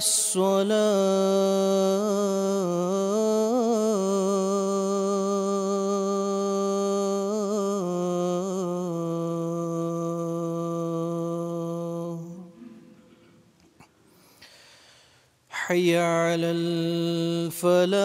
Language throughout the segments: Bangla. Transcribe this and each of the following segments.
الصلاة حي على الفلاح.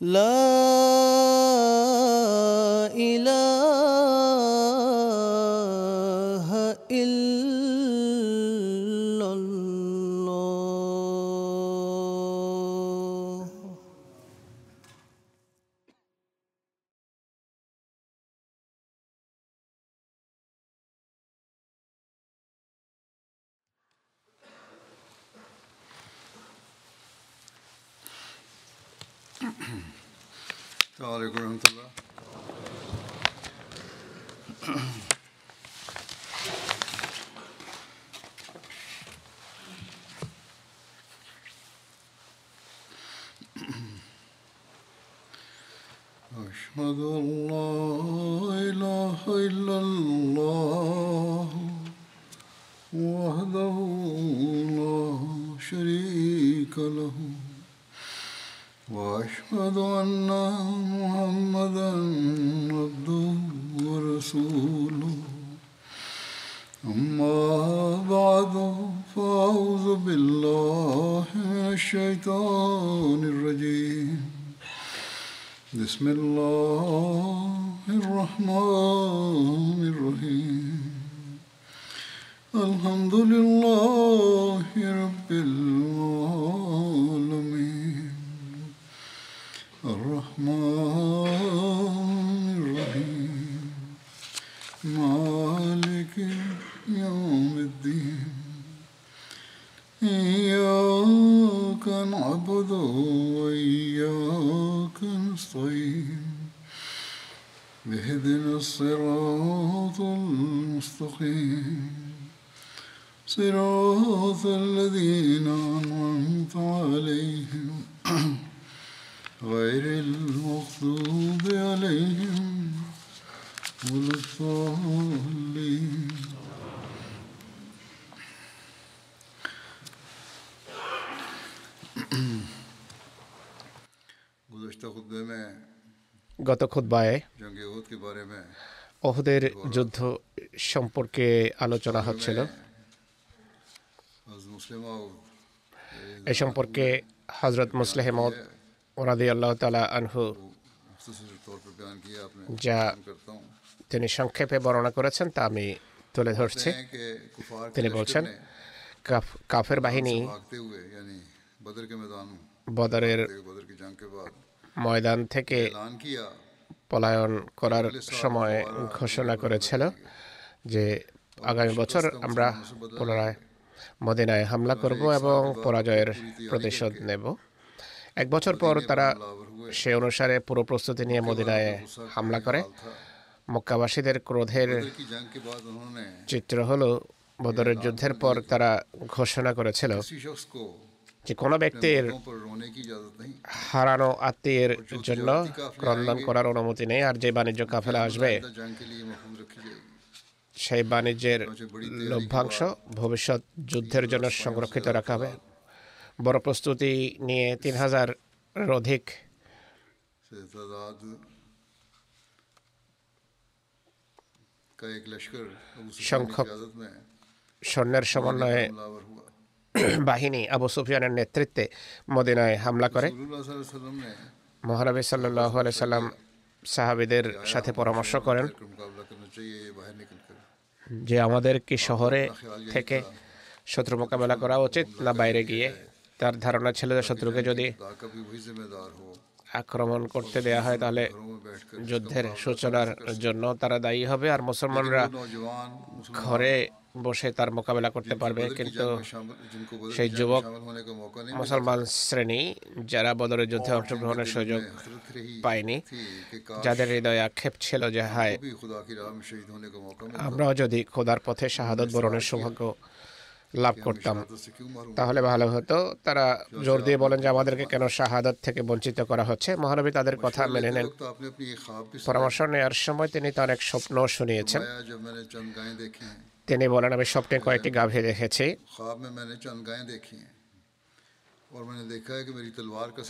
Love. اهدنا الصراط المستقيم. صراط الذين أنعمت عليهم غير المغضوب عليهم ولا الضالين. گزشتہ خطبے میں গত খুতবায় ওহদের যুদ্ধ সম্পর্কে আলোচনা হচ্ছিল। এ সম্পর্কে হজরত মুসলেহমদ ওরাদি আল্লাহ তালা আনহু যা তিনি সংক্ষেপে বর্ণনা করেছেন, তা আমি তুলে ধরছি। তিনি বলছেন কাফের বাহিনী বদরের ময়দান থেকে পলায়ন করার সময় ঘোষণা করেছিল যে আগামী বছর আমরা পুনরায় মদিনায় হামলা করব এবং পরাজয়ের প্রতিশোধ নেব। এক বছর পর তারা সে অনুসারে পুরো প্রস্তুতি নিয়ে মদিনায় হামলা করে। মক্কাবাসীদের ক্রোধের চিত্র হলো বদরের যুদ্ধের পর তারা ঘোষণা করেছিল যে কোনো ব্যক্তির হারানো আত্মীয়ের জন্য ক্রন্দন করার অনুমতি নেই আর যে বাণিজ্য কাফেলা আসবে, সেই বাণিজ্যের লভ্যাংশ ভবিষ্যৎ যুদ্ধের জন্য সংরক্ষিত রাখা হবে। বড় প্রস্তুতি নিয়ে তিন হাজার অধিক সংখ্যক সৈন্যের সমন্বয়ে বাহিনী আবু সুফিয়ানের নেতৃত্বে মদিনায় হামলা করে। মহানবী সাল্লাহ সাল্লাম সাহাবিদের সাথে পরামর্শ করেন যে আমাদের কি শহরে থেকে শত্রু মোকাবেলা করা উচিত না বাইরে গিয়ে? তার ধারণা ছিল যে শত্রুকে যদি আক্রমণ করতে দেয়া হয় তাহলে যুদ্ধের সূচনার জন্য তারা দায়ী হবে। আর মুসলমানরা ঘরে বসে তার মোকাবেলা করতে পারবে কিন্তু সেই যুবক মুসলমান শ্রেণি যারা বদরের যুদ্ধে অংশগ্রহণের সুযোগ পায়নি যাদের হৃদয়ে আক্ষেপ ছিল যে হায় আমরাও যদি খোদার পথে শাহাদত বরণের সৌভাগ্য লাভ করতাম তাহলে ভালো হতো। তারা জোর দিয়ে বলেন যে আমাদেরকে কেন শাহাদত থেকে বঞ্চিত করা হচ্ছে? মহানবী তাদের কথা মেনে নেন। পরামর্শ নেওয়ার সময় তিনি তার এক স্বপ্ন শুনিয়েছেন। তিনি বলেন আমি স্বপ্নে কয়েকটি গাভী দেখেছি।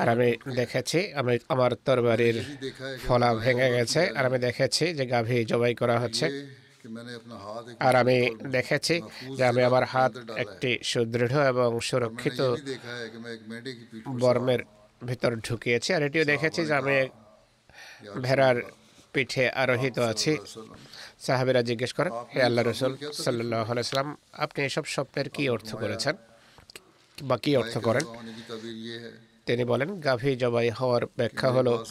আর আমি দেখেছি আমি আমার তরবারির ফলা ভেঙে গেছে। আর আমি দেখেছি যে গাভী জবাই করা হচ্ছে। আর আমি দেখেছি যে আমি আমার হাত একটি সুদৃঢ় এবং সুরক্ষিত বর্মের ভিতর ঢুকিয়েছি। আর এটিও দেখেছি যে আমি ভেড়ার পিঠে আরোহিত আছি। সাহাবেরা জিজ্ঞেস করেন হে আল্লাহ রসুল সাল্লাহ আলাইসাল্লাম আপনি এসব স্বপ্নের কি অর্থ করেছেন? বা কি অর্থ করেন? তিনি বলেন গাভী জবাই হওয়ার ব্যাখ্যা হলো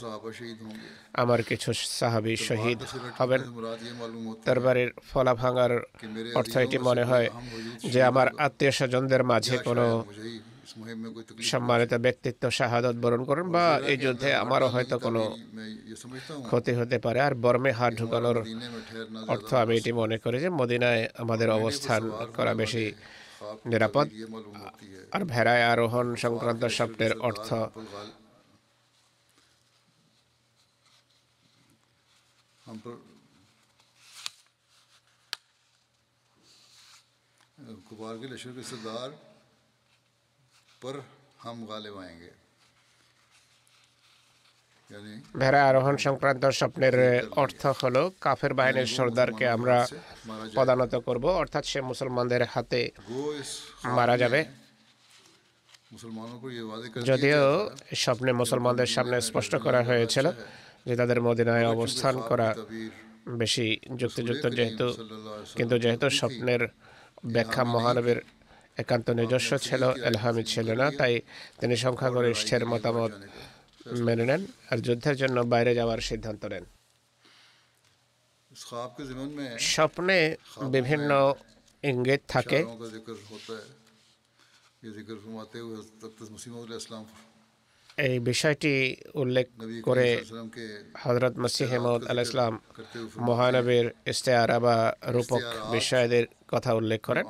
আমার কিছু সাহাবি শহীদ হবেন। দরবারের ফলা ভাঙার অর্থ এটি মনে হয় যে আমার আত্মীয় স্বজনদের মাঝে কোনো है मुझे ही इस मुहिम में कोई तकलीफ সম্মানিত ব্যক্তিত্ব শাহাদত বরণ করেন বা এই যুদ্ধে আমারও হয়তো কোনো मैं ये समझता हूँ ক্ষতি হতে পারে আর বর্মে হাত ঢুকানোর मदीने में ठहरना অর্থ আমি এটি মনে করি যে মদিনায় আমাদের অবস্থান করা বেশি নিরাপদ ये मालूम होती है আর ভেড়ায় আরোহণ সংক্রান্ত স্বপ্নের অর্থ गाल- हम पर कुबार के लश्कर के सरदार ভেড়া আরোহণ সংক্রান্ত স্বপ্নের অর্থ হল কাফের বাহিনীর সর্দারকে আমরা পদানত করব অর্থাৎ সে মুসলমানদের হাতে মারা যাবে যদিও স্বপ্নে মুসলমানদের সামনে স্পষ্ট করা হয়েছিল যে তাদের মদিনায় অবস্থান করা বেশি যুক্তিযুক্ত যেহেতু কিন্তু যেহেতু স্বপ্নের ব্যাখ্যা মহানবীর একান্ত নিজস্ব ছিল, এলহামি ছিল না, তাই তিনি সংখ্যাগরিষ্ঠের মতামত মেনে নেন আর যুদ্ধের জন্য বাইরে যাওয়ার সিদ্ধান্ত নেন। স্বপ্নে বিভিন্ন ইঙ্গিত থাকে। এই বিষয়টি উল্লেখ করে হজরত মসিহ মহম্মদ আল ইসলাম মহানবীর ইস্তেয়ারা বা রূপক বিষয়দের কথা উল্লেখ করেন।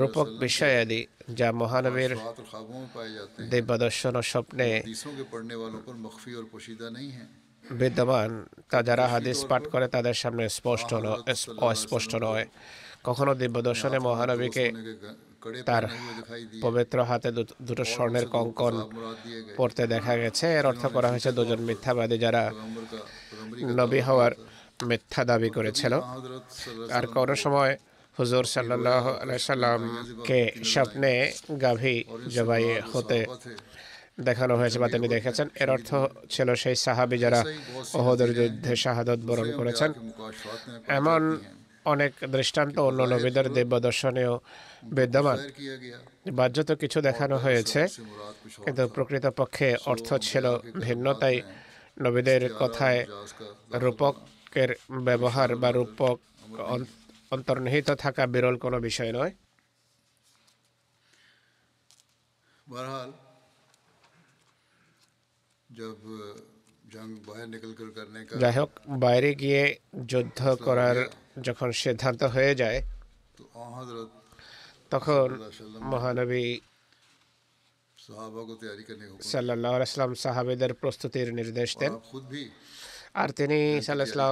রূপক বিষয়াদি যা মহানবীর দিব্যদর্শন ও স্বপ্নে বিদ্যমান তা যারা হাদিস পাঠ করে তাদের সামনে স্পষ্ট অস্পষ্ট নয়। কখনো দিব্যদর্শনে মহানবীকে তার পবিত্র হাতে দুটো স্বর্ণের কঙ্কন পড়তে দেখা গেছে। এর অর্থ করা হয়েছে দুজন মিথ্যাবাদী যারা নবী হওয়ার মিথ্যা দাবি করেছিল। আর কোনো সময় হুজুর সাল্লাহ আলাইসাল্লামকে স্বপ্নে গাভী জবাই হতে দেখানো হয়েছে বা তিনি দেখেছেন। এর অর্থ ছিল সেই সাহাবি যারা ওহদের যুদ্ধে শাহাদত বরণ করেছেন। এমন অনেক দৃষ্টান্ত অন্য নবীদের দিব্য দর্শনেও বিদ্যমান। বাহ্যত কিছু দেখানো হয়েছে, কিন্তু প্রকৃতপক্ষে অর্থ ছিল ভিন্ন। তাই নবীদের কথায় রূপকের ব্যবহার বা রূপক অন্তর্নিহিত থাকা বিরল কোনো বিষয় নয়। বহরহাল যাই হোক বাইরে গিয়ে যুদ্ধ করার যখন সিদ্ধান্ত হয়ে যায় তখন মহানবী সাল্লাহ সাহাবেদের প্রস্তুতির নির্দেশ দেন। আর তিনি সাল্লাহ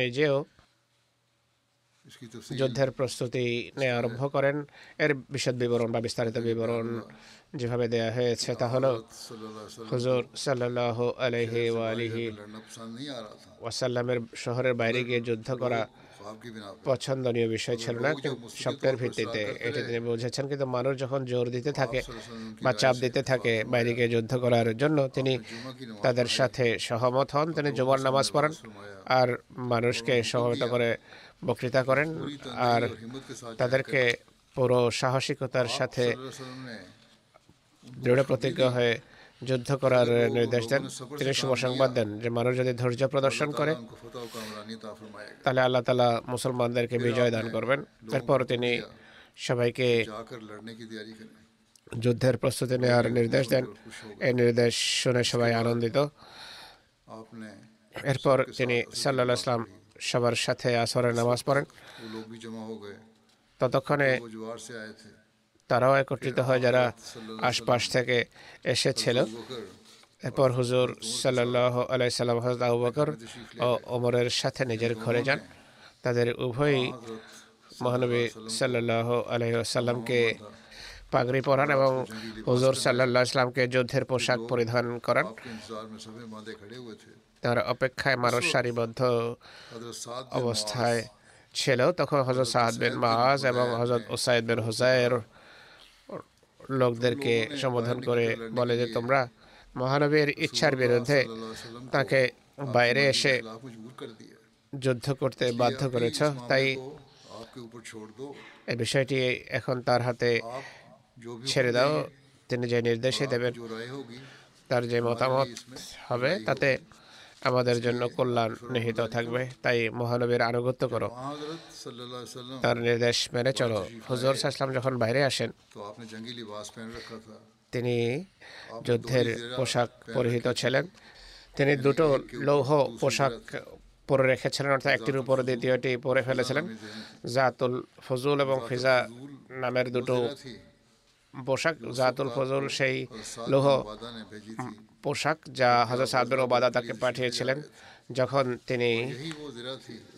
নিজেও যুদ্ধের প্রস্তুতি নেওয়া আরম্ভ করেন। এর বিশদ বিবরণ বা বিস্তারিত বিবরণ যেভাবে দেয়া হয়েছে তা হলো হুজুর সাল্লাহ আলহি আলহি ওয়াসাল্লামের শহরের বাইরে গিয়ে যুদ্ধ করা পছন্দনীয় বিষয় ছিল না স্বপ্নের ভিত্তিতে। এটি তিনি বুঝেছেন কিন্তু মানুষ যখন জোর দিতে থাকে বা চাপ দিতে থাকে বাইরে গিয়ে যুদ্ধ করার জন্য তিনি তাদের সাথে সহমত হন। তিনি জুমার নামাজ পড়েন আর মানুষকে সহমত করে বক্তৃতা করেন আর তাদেরকে পুরো সাহসিকতার সাথে দৃঢ় প্রতিজ্ঞ হয়ে যুদ্ধ করার নির্দেশ দেন। তিনি শুভ সংবাদ দেন যে, মানুষ যদি ধৈর্য প্রদর্শন করে, তাহলে আল্লাহ তালা মুসলমানদেরকে বিজয় দান করবেন। এরপর তিনি সবাইকে যুদ্ধের প্রস্তুতি নেওয়ার নির্দেশ দেন। এই নির্দেশ শুনে সবাই আনন্দিত। এরপর তিনি সাল্লাহ ইসলাম সবার সাথে আসরের নামাজ পড়েন। ততক্ষণে তারাও একত্রিত হয় যারা আশপাশ থেকে এসেছিল। এরপর হুজুর সাল্লাহ আলাইসাল্লাম হজরত আবু বকর ও ওমরের সাথে নিজের ঘরে যান। তাদের উভয়ই মহানবী সাল্লাহ আলহ পাগড়ি পরান এবং হুজুর সাল্লাহ ইসলামকে যুদ্ধের পোশাক পরিধান করেন। তার অপেক্ষায় মানুষ সারিবদ্ধ অবস্থায় ছিল। তখন হজরত সাহাদ বিন মাহাজ এবং হজরত ওসাইদ বিন হুসাইর লোকদেরকে সম্বোধন করে বলে যে তোমরা মহানবীর ইচ্ছার বিরুদ্ধে তাকে বাইরে এসে যুদ্ধ করতে বাধ্য করেছ। তাই এই বিষয়টি এখন তার হাতে ছেড়ে দাও তিনি যে নির্দেশে দেবেন তার যে মতামত হবে তাতে আমাদের জন্য কল্যাণ নিহিত থাকবে তাই মহানবীর আনুগত্য করো। তার নির্দেশ মেনে চলো। হুজুর সাসলাম যখন বাইরে আসেন তিনি যুদ্ধের পোশাক পরিহিত ছিলেন। তিনি দুটো লৌহ পোশাক পরে রেখেছিলেন অর্থাৎ একটির উপর দ্বিতীয়টি পরে ফেলেছিলেন। জাতুল ফজুল এবং ফিজা নামের দুটো পোশাক জাতুল ফজল সেই লৌহ পোশাক যা হজরত সাদবের ওবাদা তাকে পাঠিয়েছিলেন যখন তিনি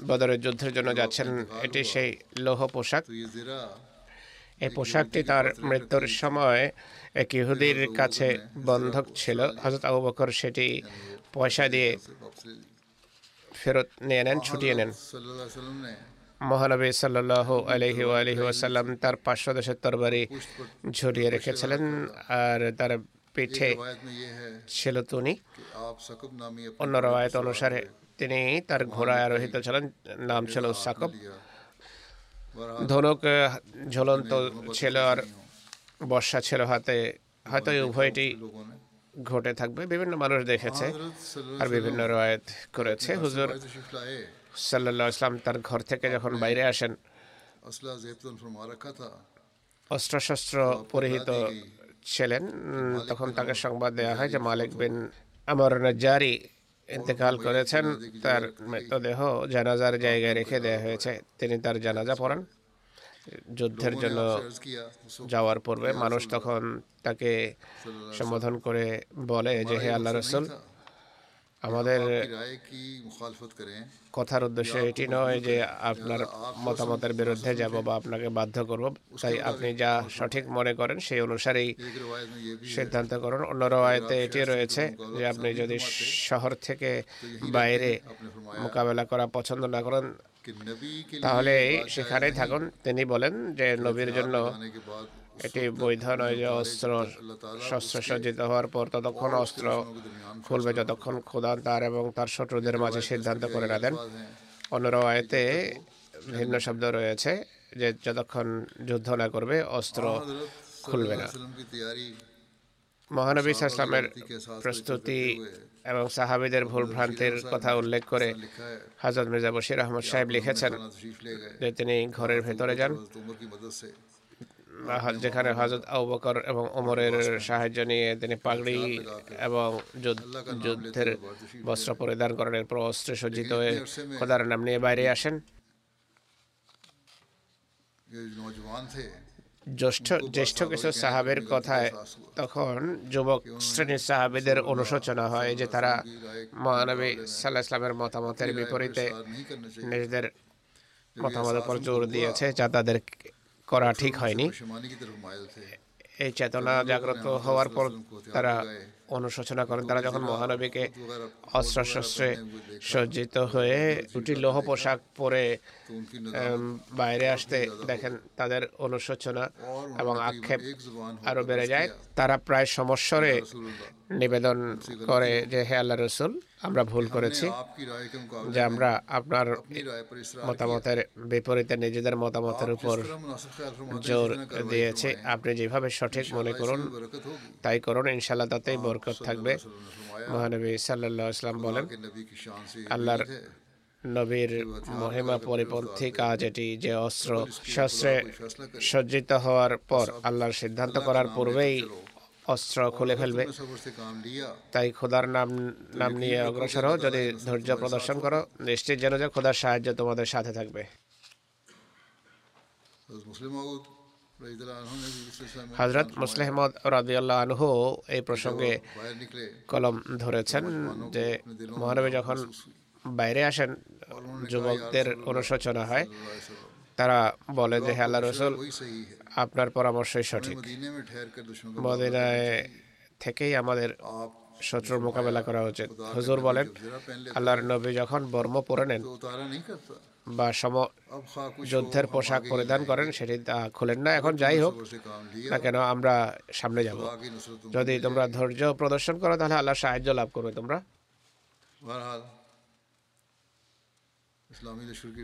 বদরের যুদ্ধের জন্য যাচ্ছেন এটি সেই লৌহ পোশাক। এই পোশাকটি তার মৃত্যুর সময় এক ইহুদির কাছে বন্ধক ছিল। হজরত আবু বকর সেটি পয়সা দিয়ে ফেরত নিয়ে নেন ছুটিয়ে নেন। মহানবী সাল্লাহ আলহি আলহি ওয়াসাল্লাম তার পাঁচশো তরবারি ঝুলিয়ে রেখেছিলেন আর তার পিঠে ছিল তুনি। অন্য রায়ত অনুসারে তিনি তার ঘোড়ায় আরোহিত ছিলেন, নাম ছিল সাকব। ধনুক ঝুলন্ত ছিল আর বর্ষা ছিল হাতে। হয়তো উভয়টি ঘটে থাকবে। বিভিন্ন মানুষ দেখেছে আর বিভিন্ন রয়েত করেছে। হুজুর সাল্লা ইসলাম তার ঘর থেকে যখন বাইরে আসেন অস্ত্রশস্ত্র পরিহিত ছিলেন তখন তাকে সংবাদ দেওয়া হয় যে মালিক বিন আমার জারি ইন্তেকাল করেছেন তার মৃতদেহ জানাজার জায়গায় রেখে দেওয়া হয়েছে। তিনি তার জানাজা পড়েন। যুদ্ধের জন্য যাওয়ার পূর্বে মানুষ তখন তাকে সম্বোধন করে বলে যে হে আল্লাহ রসুল আমাদের কথার উদ্দেশ্য এটি নয় যে আপনার মতামতের বিরুদ্ধে যাব বা আপনাকে বাধ্য করব। তাই আপনি যা সঠিক মনে করেন সেই অনুসারেই সিদ্ধান্ত করুন। অন্য রায়তে এটি রয়েছে যে আপনি যদি শহর থেকে বাইরে মোকাবেলা করা পছন্দ না করেন তাহলে সেখানেই থাকুন। তিনি বলেন যে নবীর জন্য এটি বৈধ নয় যে অস্ত্র শস্ত্রসজ্জিত হওয়ার পর ততক্ষণ অস্ত্র খুলবে যতক্ষণ খোদা তার এবং তার শত্রুদের মাঝে সিদ্ধান্ত করে না দেন। অন্য ভিন্ন শব্দ রয়েছে যে যতক্ষণ যুদ্ধ না করবে, অস্ত্র খুলবে না। মহানবী সাল্লামের প্রস্তুতি এবং সাহাবিদের ভুল ভ্রান্তির কথা উল্লেখ করে হাজরত মির্জা বশির আহমদ সাহেব লিখেছেন যে তিনি ঘরের ভেতরে যান। যেখানে হজরত আবকর এবং ওমরের সাহায্য নিয়ে তিনি পাগড়ি এবং যুদ্ধের বস্ত্র পরিধান করেন, এরপর অস্ত্রে সজ্জিত হয়ে খোদার নাম নিয়ে বাইরে আসেন। জ্যেষ্ঠ জ্যেষ্ঠ কিছু সাহাবের কথায় তখন যুবক শ্রেণির সাহাবিদের অনুশোচনা হয় যে তারা মহানবী সাল্লাহ ইসলামের মতামতের বিপরীতে নিজেদের মতামত উপর জোর দিয়েছে, যা তাদের করা ঠিক হয়নি। এই চেতনা জাগ্রত হওয়ার পর তারা অনুশোচনা করেন। তারা যখন মহানবীকে অস্ত্রশস্ত্রে সজ্জিত হয়ে দুটি লৌহ পোশাক পরে বাইরে আসতে দেখেন তাদের অনুশোচনা এবং আক্ষেপ আরও বেড়ে যায়। তারা প্রায় সমস্যরে নিবেদন করে যে হে আল্লাহ রসুল আমরা ভুল করেছি যে আমরা আপনার মতামতের বিপরীতে নিজেদের মতামতের উপর জোর দিয়েছি। আপনি যেভাবে সঠিক মনে করুন তাই করুন। ইনশাল্লাহ তাতেই বরকত থাকবে। মহানবী সাল্লাহ ইসলাম বলেন আল্লাহর নবীর মহিমা পরিপন্থী কাজ এটি যে অস্ত্র শস্ত্রে সজ্জিত হওয়ার পর আল্লাহর সিদ্ধান্ত করার পূর্বেই অস্ত্র খুলে ফেলবে। তাই খোদার নাম নাম নিয়ে অগ্রসর হও যদি ধৈর্য প্রদর্শন করো। নিশ্চিত যেন যে খোদার সাহায্য তোমাদের সাথে থাকবে। হজরত মুসলেহমদ রাজিউল্লাহ আনহু এই প্রসঙ্গে কলম ধরেছেন যে মহানবী যখন বাইরে আসেন যুবকদের অনুশোচনা হয় তারা বলে যে হ্যাঁ আল্লাহ রসুল আপনার পরামর্শই সঠিক। মদিনায় থেকেই আমাদের শত্রুর মোকাবেলা করা উচিত। হুজুর বলেন, আল্লাহর নবী যখন বর্ম পরে নেন বা সম যুদ্ধের পোশাক পরিধান করেন, সেটি খুলেন না। এখন যাই হোক, না কেন, আমরা সামনে যাব। যদি তোমরা ধৈর্য প্রদর্শন করো, তাহলে আল্লাহ সাহায্য লাভ করবে তোমরা।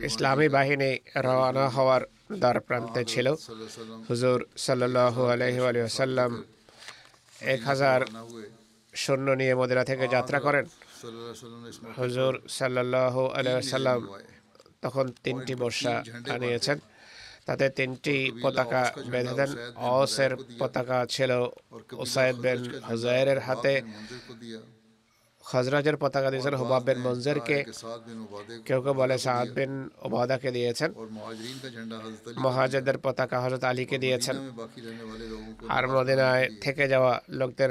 ইসলামী বাহিনী রওনা হওয়ার দ্বার প্রান্তে ছিল। হুজুর সাল্লু আলহি আসাল্লাম এক হাজার সৈন্য নিয়ে মদিনা থেকে যাত্রা করেন। হুজুর সাল্লাল্লাহু আলহি সাল্লাম তখন তিনটি বর্ষা আনিয়েছেন। তাতে তিনটি পতাকা বেঁধে দেন। অসের পতাকা ছিল ওসায়দ বেন হুজাইরের হাতে। খজরাজের পতাকা দিয়েছেন হুবাব বিন মঞ্জেরকে কেউ কেউ বলে সাদ বিন ওবাদাকে দিয়েছেন। মহাজেদের পতাকা হজরত আলীকে দিয়েছেন। আর মদিনায় থেকে যাওয়া লোকদের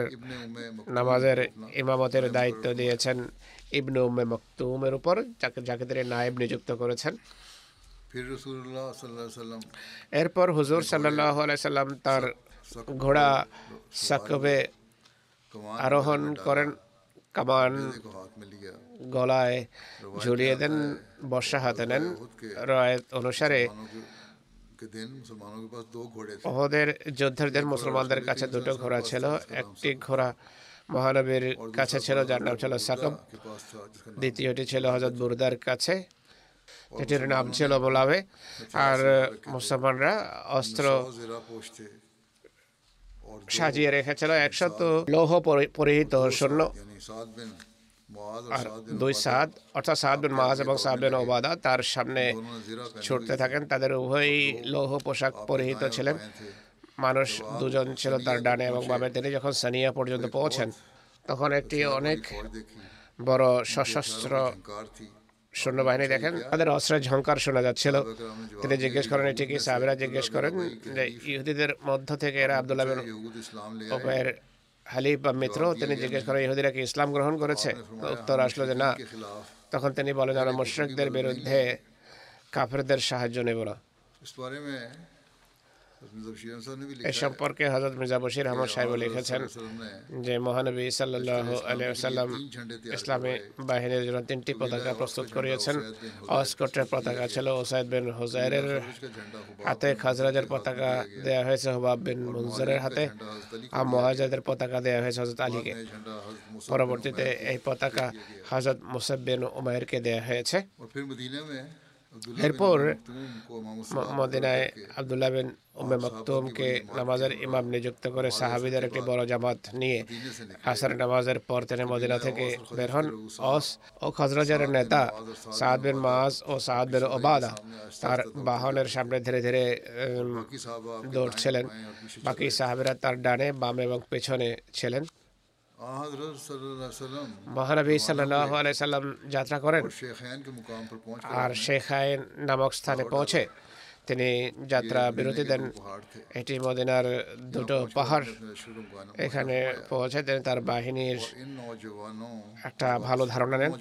নামাজের ইমামতের দায়িত্ব দিয়েছেন ইবনু উম্মে মকতুমের উপর যাকে যাকে তিনি নায়েব নিযুক্ত করেছেন। এরপর হুজুর সাল্লাহ সাল্লাম তার ঘোড়া সাকবে আরোহণ করেন। কামান গলায় ঝুলিয়ে দেন বর্ষা হাতে নেন। রয়েত অনুসারে ওহদের যোদ্ধাদের মুসলমানদের কাছে দুটো ঘোড়া ছিল। একটি ঘোড়া মহানবীর কাছে ছিল যার নাম ছিল সাকব দ্বিতীয়টি ছিল হজরত বুরদার কাছে। যেটির নাম ছিল বোলাবে। আর মুসলমানরা অস্ত্র সাজিয়ে রেখেছিল একশত লৌহ পরিহিত শূন্য আর দুই সাদ, অর্থাৎ সাদ বিন মাহাজ এবং সাদ বিন ওবাদা তার সামনে ছুটতে থাকেন। তাদের উভয়ই লৌহ পোশাক পরিহিত ছিলেন। মানুষ দুজন ছিল তার ডানে এবং বামে। তিনি যখন সানিয়া পর্যন্ত পৌঁছেন, তখন একটি অনেক বড় সশস্ত্র সৈন্যবাহিনী দেখেন তাদের অস্ত্রের ঝঙ্কার শোনা যাচ্ছিল। তিনি জিজ্ঞেস করেন এটি কি জিজ্ঞেস করেন? যে ইহুদিদের মধ্য থেকে এরা আবদুল্লাহ বিন হালিফ বা মিত্র তিনি জিজ্ঞেস করেন ইহুদিরা কি ইসলাম গ্রহণ করেছে? উত্তর আসলো যে না। তখন তিনি বলেন আমরা মুশ্রিকদের বিরুদ্ধে কাফেরদের সাহায্য নেব না। এ সম্পর্কে হজরত মির্জা বশির আহমদ সাহেব লিখেছেন যে মহানবী সাল্লাহ আলিয়াল্লাম ইসলামী বাহিনীর জন্য তিনটি পতাকা প্রস্তুত করিয়েছেন অস্কটের পতাকা ছিল ওসাইদ বিন হুজাইরের হাতে খাজরাজের পতাকা দেয়া হয়েছে হুবাব বিন মুনজারের হাতে আর মহাজাদের পতাকা দেয়া হয়েছে হজরত আলীকে পরবর্তীতে এই পতাকা হজরত মুসাব বিন উমাইরকে দেয়া হয়েছে এরপর মদিনায় আবদুল্লাহ বিন উম্মে মাকতুমকে নামাজের ইমাম নিযুক্ত করে সাহাবিদের একটি বড় জামাত নিয়ে আসর নামাজের পর তিনি মদিনা থেকে বের হন। অস ও খজরাজের নেতা সাদ বিন মাস ও সাদ বিন ওবাদা তার বাহনের সামনে ধীরে ধীরে দৌড়ছিলেন বাকি সাহাবিরা তার ডানে বামে এবং পেছনে ছিলেন। মহানবী সাল্লাহ সাল্লাম যাত্রা করেন। আর শেখ আইন নামক স্থানে পৌঁছে তিনি যাত্রা বিরতি দেন। এটি মদিনার দুটো পাহাড়। এখানে পৌঁছে তিনি তার বাহিনীর একটা ভালো ধারণা নেন।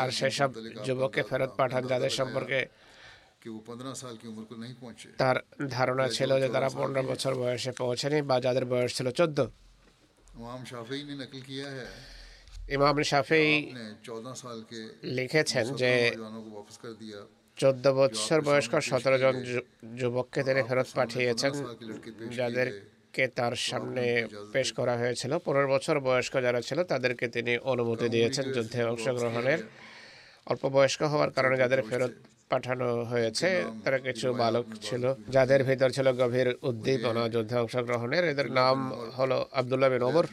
আর সেসব যুবককে ফেরত পাঠান যাদের সম্পর্কে তার ধারণা ছিল যে তারা পনেরো বছর বয়সে পৌঁছেনি বা যাদের বয়স ছিল চোদ্দ। ইমাম শাফি লিখেছেন যে চোদ্দ বছর বয়স্ক সতেরো জন যুবককে তিনি ফেরত পাঠিয়েছেন যাদেরকে তার সামনে পেশ করা হয়েছিল পনেরো বছর বয়স্ক যারা ছিল তাদেরকে তিনি অনুমতি দিয়েছেন যুদ্ধে অংশগ্রহণের অল্প বয়স্ক হওয়ার কারণে যাদের ফেরত পাঠানো হয়েছে। তারা কিছু বালক ছিল। যাদের ভেতর ছিল গভীর উদ্দীপনা যুদ্ধে অংশগ্রহণের। এদের নাম হলো Abdullah bin Omar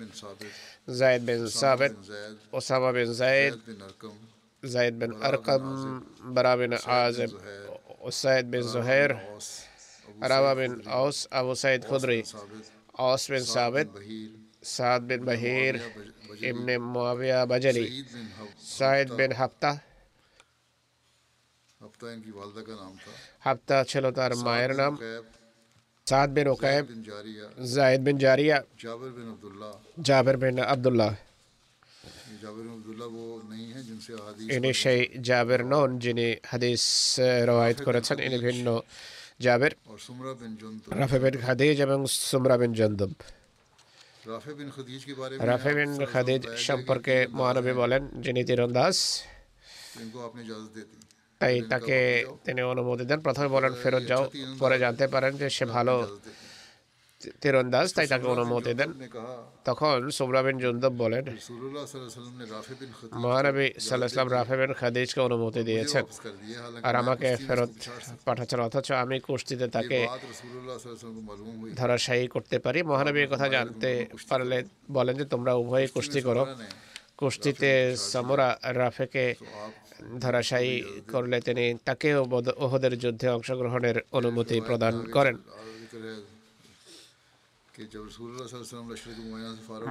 Zayed bin Sabet Osama bin Zayd Zayd bin Arqam Bara bin Azeb ওসায়দ বিন জোহের রাবা বিন আউস আবু সাইদ খুদরি আউস বিন সাবেদ সাদ বিন বাহির ইমনে মুয়াবিয়া বাজারি সাইদ বিন হাফতা হাফতা ছিল তার মায়ের নাম সাদ বিন ওকায়েব জায়েদ বিন জারিয়া জাবের বিন আবদুল্লাহ ইনি সেই জাবের নন যিনি হাদিস রওয়ায়ত করেছেন ইনি ভিন্ন জাবের রাফে বিন খাদিজ এবং সুমরা বিন জন্দুব রাফে বিন খাদিজ সম্পর্কে মহানবী বলেন যিনি তীরন্দাজ তাই তাকে তিনি অনুমতি দেন। প্রথমে বলেন ফেরত যাও। পরে জানতে পারেন যে সে ভালো তীরন্দাজ তাই তাকে অনুমতি দেন। তখন সুমরা বিন জুন্দব বলেন মহানবী সাল্লাহাম রাফে বিন খাদিজকে অনুমতি দিয়েছেন। আর আমাকে ফেরত পাঠাচ্ছেন অথচ আমি কুস্তিতে তাকে ধরাশায়ী করতে পারি। মহানবী কথা জানতে পারলে বলেন যে তোমরা উভয়ই কুস্তি করো। কুস্তিতে সামুরা রাফেকে ধরাশায়ী করলে তিনি তাকেও ওহদের যুদ্ধে অংশগ্রহণের অনুমতি প্রদান করেন।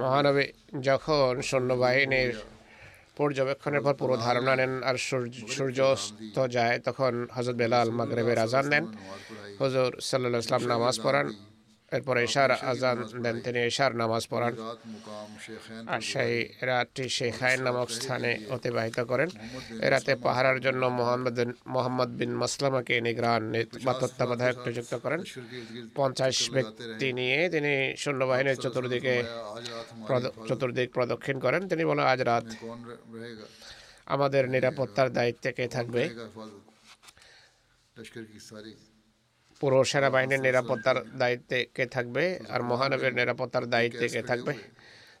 মহানবী যখন সৈন্যবাহিনীর পর্যবেক্ষণের পর পুরো ধারণা নেন আর সূর্য অস্ত যায়, তখন হজরত বেলাল মাগরেবের আজান দেন হজর সাল্লাহ ইসলাম নামাজ পড়ান। এরপরে এশার আজান দেন তিনি এশার নামাজ পড়ান। আর সেই রাতটি শেখায়ন নামক স্থানে অতিবাহিত করেন। এ রাতে পাহারার জন্য মোহাম্মদ মোহাম্মদ বিন মাসলামাকে নিগ্রান বা তত্ত্বাবধায়ক নিযুক্ত করেন। পঞ্চাশ ব্যক্তি নিয়ে তিনি সৈন্যবাহিনীর চতুর্দিকে চতুর্দিক প্রদক্ষিণ করেন। তিনি বলেন আজ রাত আমাদের নিরাপত্তার দায়িত্বে কে থাকবে? পুরো সেনাবাহিনীর নিরাপত্তার দায়িত্বে কে থাকবে আর মহানবীর নিরাপত্তার দায়িত্বে কে থাকবে?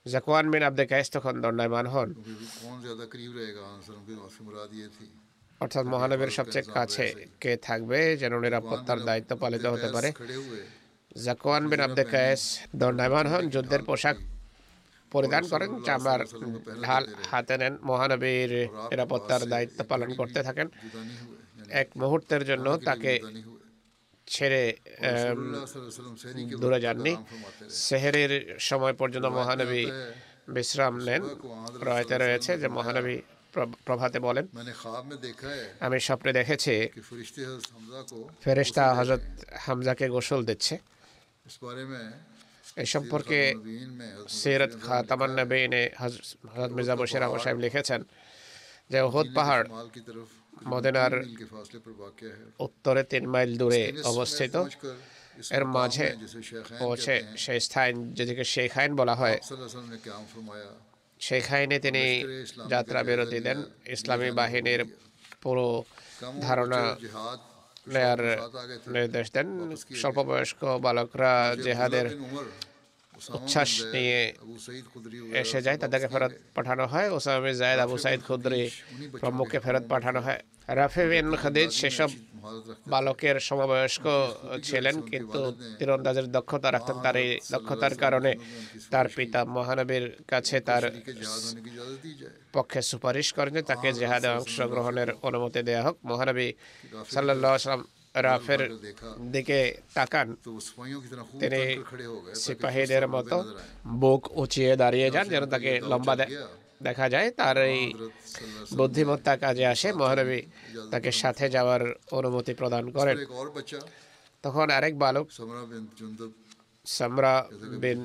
জাকওয়ান বিন আব্দে কায়েস তখন দণ্ডায়মান হন। অর্থাৎ মহানবীর সবচেয়ে কাছে কে থাকবে যেন নিরাপত্তার দায়িত্ব পালিত হতে পারে? জাকওয়ান বিন আব্দে কায়েস দণ্ডায়মান হন যুদ্ধের পোশাক পরিধান করেন চামার ঢাল হাতে নেন মহানবীর নিরাপত্তার দায়িত্ব পালন করতে থাকেন। এক মুহূর্তের জন্য তাকে ছেড়ে দূরে যাননি। সেহেরের সময় পর্যন্ত মহানবী বিশ্রাম নেন। রয়েতে রয়েছে যে মহানবী প্রভাতে বলেন আমি স্বপ্নে দেখেছি ফেরেশতা হজরত হামজাকে গোসল দিচ্ছে। এ সম্পর্কে সৈরত খা তামান্না বেইনে হজরত মির্জা বশির আহমদ সাহেব লিখেছেন যে ওহদ পাহাড় মদেনার উত্তরে তিন মাইল দূরে অবস্থিত। এর মাঝে পৌঁছে সেই স্থান যেদিকে শেখ আইন বলা হয়। শেখ আইনে তিনি যাত্রা বিরতি দেন। ইসলামী বাহিনীর পুরো ধারণা নেয়ার নির্দেশ দেন। স্বল্পবয়স্ক বালকরা জেহাদের উচ্ছ্বাস নিয়ে এসে যায়, তাদেরকে ফেরত পাঠানো হয়। ওসামে জায়দ আবু সাইদ খুদ্রি প্রমুখকে ফেরত পাঠানো হয়। রাফে বিন খাদিজ সেসব বালকের সমবয়স্ক ছিলেন, কিন্তু তীরন্দাজের দক্ষতা রাখতেন তার এই দক্ষতার কারণে তার পিতা মহানবীর কাছে তার পক্ষে সুপারিশ করেন যে তাকে জেহাদে অংশগ্রহণের অনুমতি দেওয়া হোক। মহানবী সাল্লাহ আসলাম রাফের দিকে তাকান তিনি সিপাহীদের মতো বুক উঁচিয়ে দাঁড়িয়ে যান যেন তাকে লম্বা দেখা যায় তার এই বুদ্ধিমত্তা কাজে আসে মহানবী তাকে সাথে যাওয়ার অনুমতি প্রদান করেন তখন আরেক বালক সামরা বিন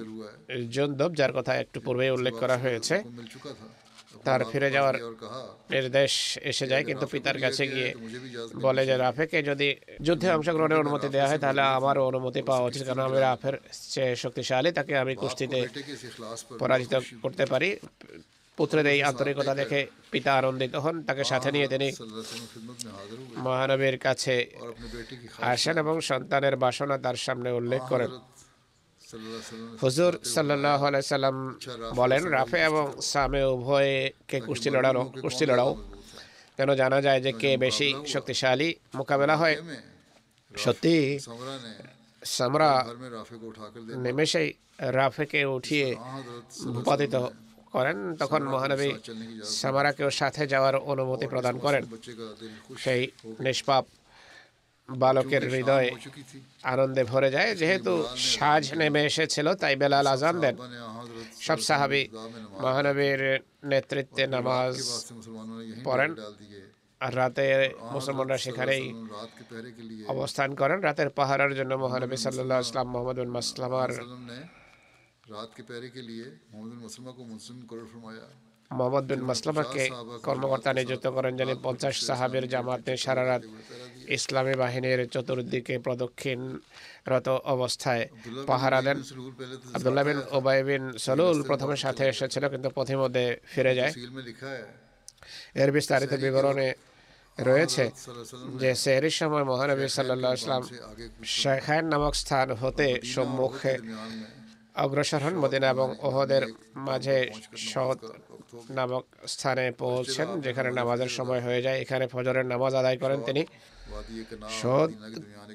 জন্দব যার কথা একটু পূর্বেই উল্লেখ করা হয়েছে তার ফিরে যাওয়ার নির্দেশ এসে যায় কিন্তু পিতার কাছে গিয়ে বলে যে রাফেকে যদি যুদ্ধে অংশগ্রহণের অনুমতি দেওয়া হয় তাহলে আমারও অনুমতি পাওয়া উচিত কারণ আমি রাফের চেয়ে শক্তিশালী তাকে আমি কুস্তিতে পরাজিত করতে পারি। পুত্রের এই আন্তরিকতা দেখে পিতা আনন্দিত হন তাকে সাথে নিয়ে তিনি মহানবীর কাছে আসেন এবং সন্তানের বাসনা তার সামনে উল্লেখ করেন। হুজুর সাল্লাহ সাল্লাম বলেন, রাফে এবং সামে উভয়কে কুস্তি লড়ানো, কুস্তি লড়াও। কেন জানা যায় যে কে বেশি শক্তিশালী মোকাবেলা হয়? সত্যি, সামরা নিমেষেই রাফেকে উঠিয়ে ভূপাতিত করেন, তখন মহানবী সামারাকেও সাথে যাওয়ার অনুমতি প্রদান করেন। সেই নিষ্পাপ বালকের হৃদয়ে আনন্দে ভরে যায়। যেহেতু সাজ নেমে এসেছিল তাই বেলাল আজান দেন। সব সাহাবি মহানবীর নেতৃত্বে নামাজ পড়েন। আর রাতে মুসলমানরা সেখানেই অবস্থান করেন। রাতের পাহারার জন্য মহানবী সাল্লাহ ইসলাম মোহাম্মদ মাসলামার রাত কে পেরে কে লিয়ে মোহাম্মদ কো মুনসুম করার ফরমায়া। মোহাম্মদ বিন মাসলামাকে কর্মকর্তা নিযুক্ত করেন যিনি পঞ্চাশ সাহাবের জামাতে সারা রাত ইসলামী বাহিনীর চতুর্দিকে প্রদক্ষিণ রত অবস্থায় পাহারা দেন। আবদুল্লাহ বিন ওবাই বিন সলুল প্রথমে সাথে এসেছিল কিন্তু পথিমধ্যে ফিরে যায়। এর বিস্তারিত বিবরণে রয়েছে যে সেহরির সময় মহানবী সাল্লাহ ইসলাম শেখায়ন নামক স্থান হতে সম্মুখে অগ্রসর হন মদিনা এবং ওহদের মাঝে নামক স্থানে পৌঁছেন যেখানে নামাজের সময় হয়ে যায়। এখানে ফজরের নামাজ আদায় করেন তিনি। সোদ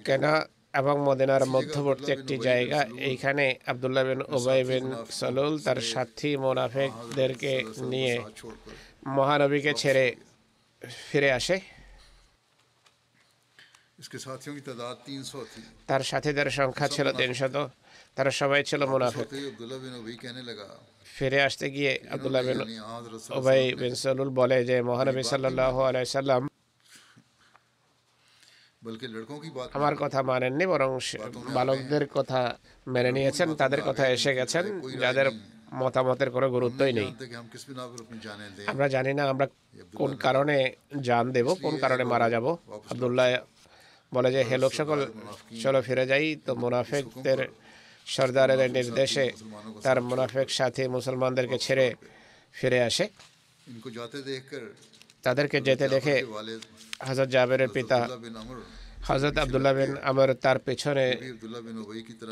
কেনা এবং মদিনার মধ্যবর্তী একটি জায়গা। এইখানে আবদুল্লাহ বিন ওবাই বিন সলুল তার সাথী মোনাফেকদেরকে নিয়ে মহানবীকে ছেড়ে ফিরে আসে। তার সাথীদের সংখ্যা ছিল তিনশত তারা সবাই ছিল মুনাফিক ফিরে আসতে গিয়ে আব্দুল্লাহ বিন ওবাই বিন সালুল বলে যে মহানবী সাল্লাল্লাহু আলাইহি সাল্লাম আমার কথা মানেননি বরং বালকদের কথা মেনে নিয়েছেন তাদের কথা এসে গেছেন যাদের মতামতের কোনো গুরুত্বই নেই আমরা জানি না আমরা কোন কারণে জান দেব কোন কারণে মারা যাব আবদুল্লাহ বলে যে হে লোক সকল চলো ফিরে যাই। তো মুনাফেকদের সর্দারের নির্দেশে তার মুনাফেক সাথে মুসলমানদেরকে ছেড়ে ফিরে আসে। তাদেরকে যেতে দেখে হাজার জাবেরের পিতা হজরত আবদুল্লাহ বিন আমর তার পেছনে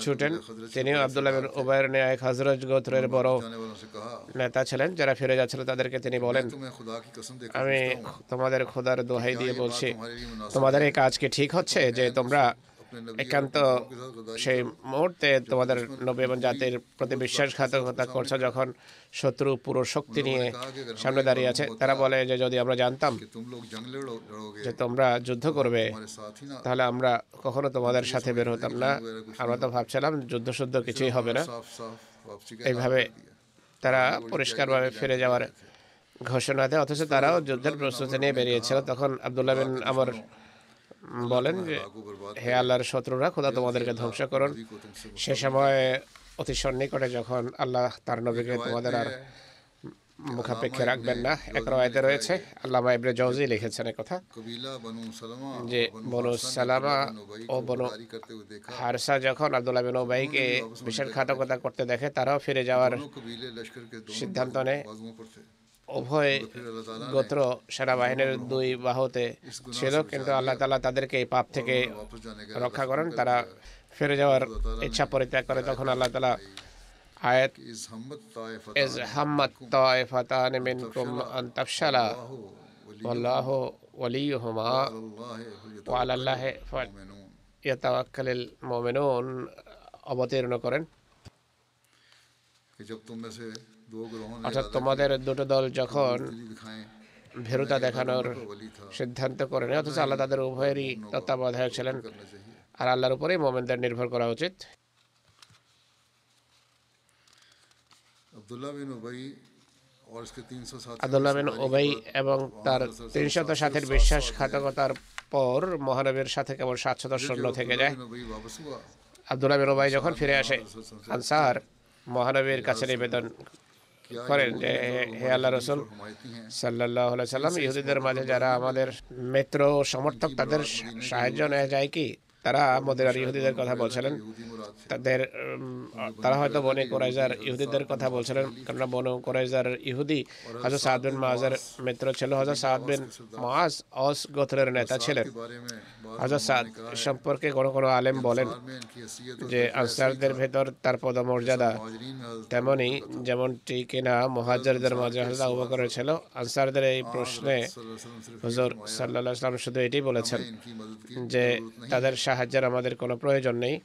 ছুটেন। তিনিও আবদুল্লাহ বিন উবায়ের ন্যায় হজরত গোত্রের বড় নেতা ছিলেন, যারা ফিরে যাচ্ছিল তাদেরকে তিনি বলেন, আমি তোমাদের খোদার দোহাই দিয়ে বলছি, তোমাদের এই কাজ কি ঠিক হচ্ছে যে তোমরা একান্ত সেই মুহূর্তে তোমাদের নবী এবং জাতির প্রতি বিশ্বাসঘাতকতা করছে যখন শত্রু পুরো শক্তি নিয়ে সামনে দাঁড়িয়ে আছে তারা বলে যে যদি আমরা জানতাম যে তোমরা যুদ্ধ করবে তাহলে আমরা কখনো তোমাদের সাথে বের হতাম না। আমরা তো ভাবছিলাম যুদ্ধ শুদ্ধ কিছুই হবে না। এইভাবে তারা পরিষ্কারভাবে ফিরে যাওয়ার ঘোষণা দেয় অথচ তারাও যুদ্ধের প্রস্তুতি নিয়ে বেরিয়েছিল। তখন আবদুল্লাহ বিন আমার বলেন যে, হে আল্লাহর শত্রুরা, খোদা তোমাদেরকে ধ্বংস করুন। সে সময় অতি সন্নিকটে যখন আল্লাহ তার নবীকে তোমাদের আর মুখাপেক্ষে রাখবেন না, এক রায়তে রয়েছে, আল্লামা ইবনে জওজি লিখেছেন কথা, যে বনু সালামা ও বনু হারসা যখন আব্দুল্লাহ বিন ওবাইকে বিশেষ ঘাতকতা করতে দেখে, তারাও ফিরে যাওয়ার সিদ্ধান্ত নেয়। উভয় গোত্র সেনাবাহিনীর দুই বাহুতে ছিল, কিন্তু আল্লাহ তালা তাদেরকে এই পাপ থেকে রক্ষা করেন। তারা ফিরে যাওয়ার ইচ্ছা পরিত্যাগ করে। তখন আল্লাহ তালা আয়াত ইজ হাম্মাত তায়ফাতান মিনকুম আন তাফশালা ওয়ালিয়ুহুমা, ওয়া আলাল্লাহি ইয়াতাওয়াক্কালুল মুমিনুন অবতীর্ণ করেন। অর্থাৎ তোমাদের দুটো দল যখন ভেরুতা দেখানোর সিদ্ধান্ত করে নেয় অথচ আল্লাহ তাদের উভয়েরই তত্ত্বাবধায়ক ছিলেন। আর আল্লাহর উপরেই মোমেনদের নির্ভর করা উচিত। বিন ওবাই এবং তার তিনশত সাথের বিশ্বাসঘাতকতার পর মহানবীর সাথে কেবল শূন্য থেকে যায়। আবদুল্লাহ বিন ওবাই যখন ফিরে আসে আনসার মহানবীর কাছে নিবেদন করেন যে হে আল্লাহ রসুল সাল্লাহ সাল্লাম ইহুদিদের মাঝে যারা আমাদের মিত্র সমর্থক তাদের সাহায্য নেওয়া যায় কি তারা মদের আর ইহুদিদের কথা বলছিলেন। তাদের তারা হয়তো বনে কোরাইজার ইহুদিদের কথা বলছিলেন, কেননা বনে কোরাইজার ইহুদি হাজার সাত বিন মাহাজের মিত্র ছিল। হাজার সাত বিন মাস অস গোথরের নেতা ছিলেন। হাজার সাদ সম্পর্কে কোনো কোনো আলেম বলেন যে, আনসারদের ভেতর তার পদমর্যাদা তেমনই যেমনটি কিনা মহাজারদের মাঝে হাজার আবু ছিল। আনসারদের এই প্রশ্নে হুজুর সাল্লাহ সাল্লাম শুধু এটি বলেছেন যে, তাদের সাহায্য সাহায্যের আমাদের কোনো প্রয়োজন নেই।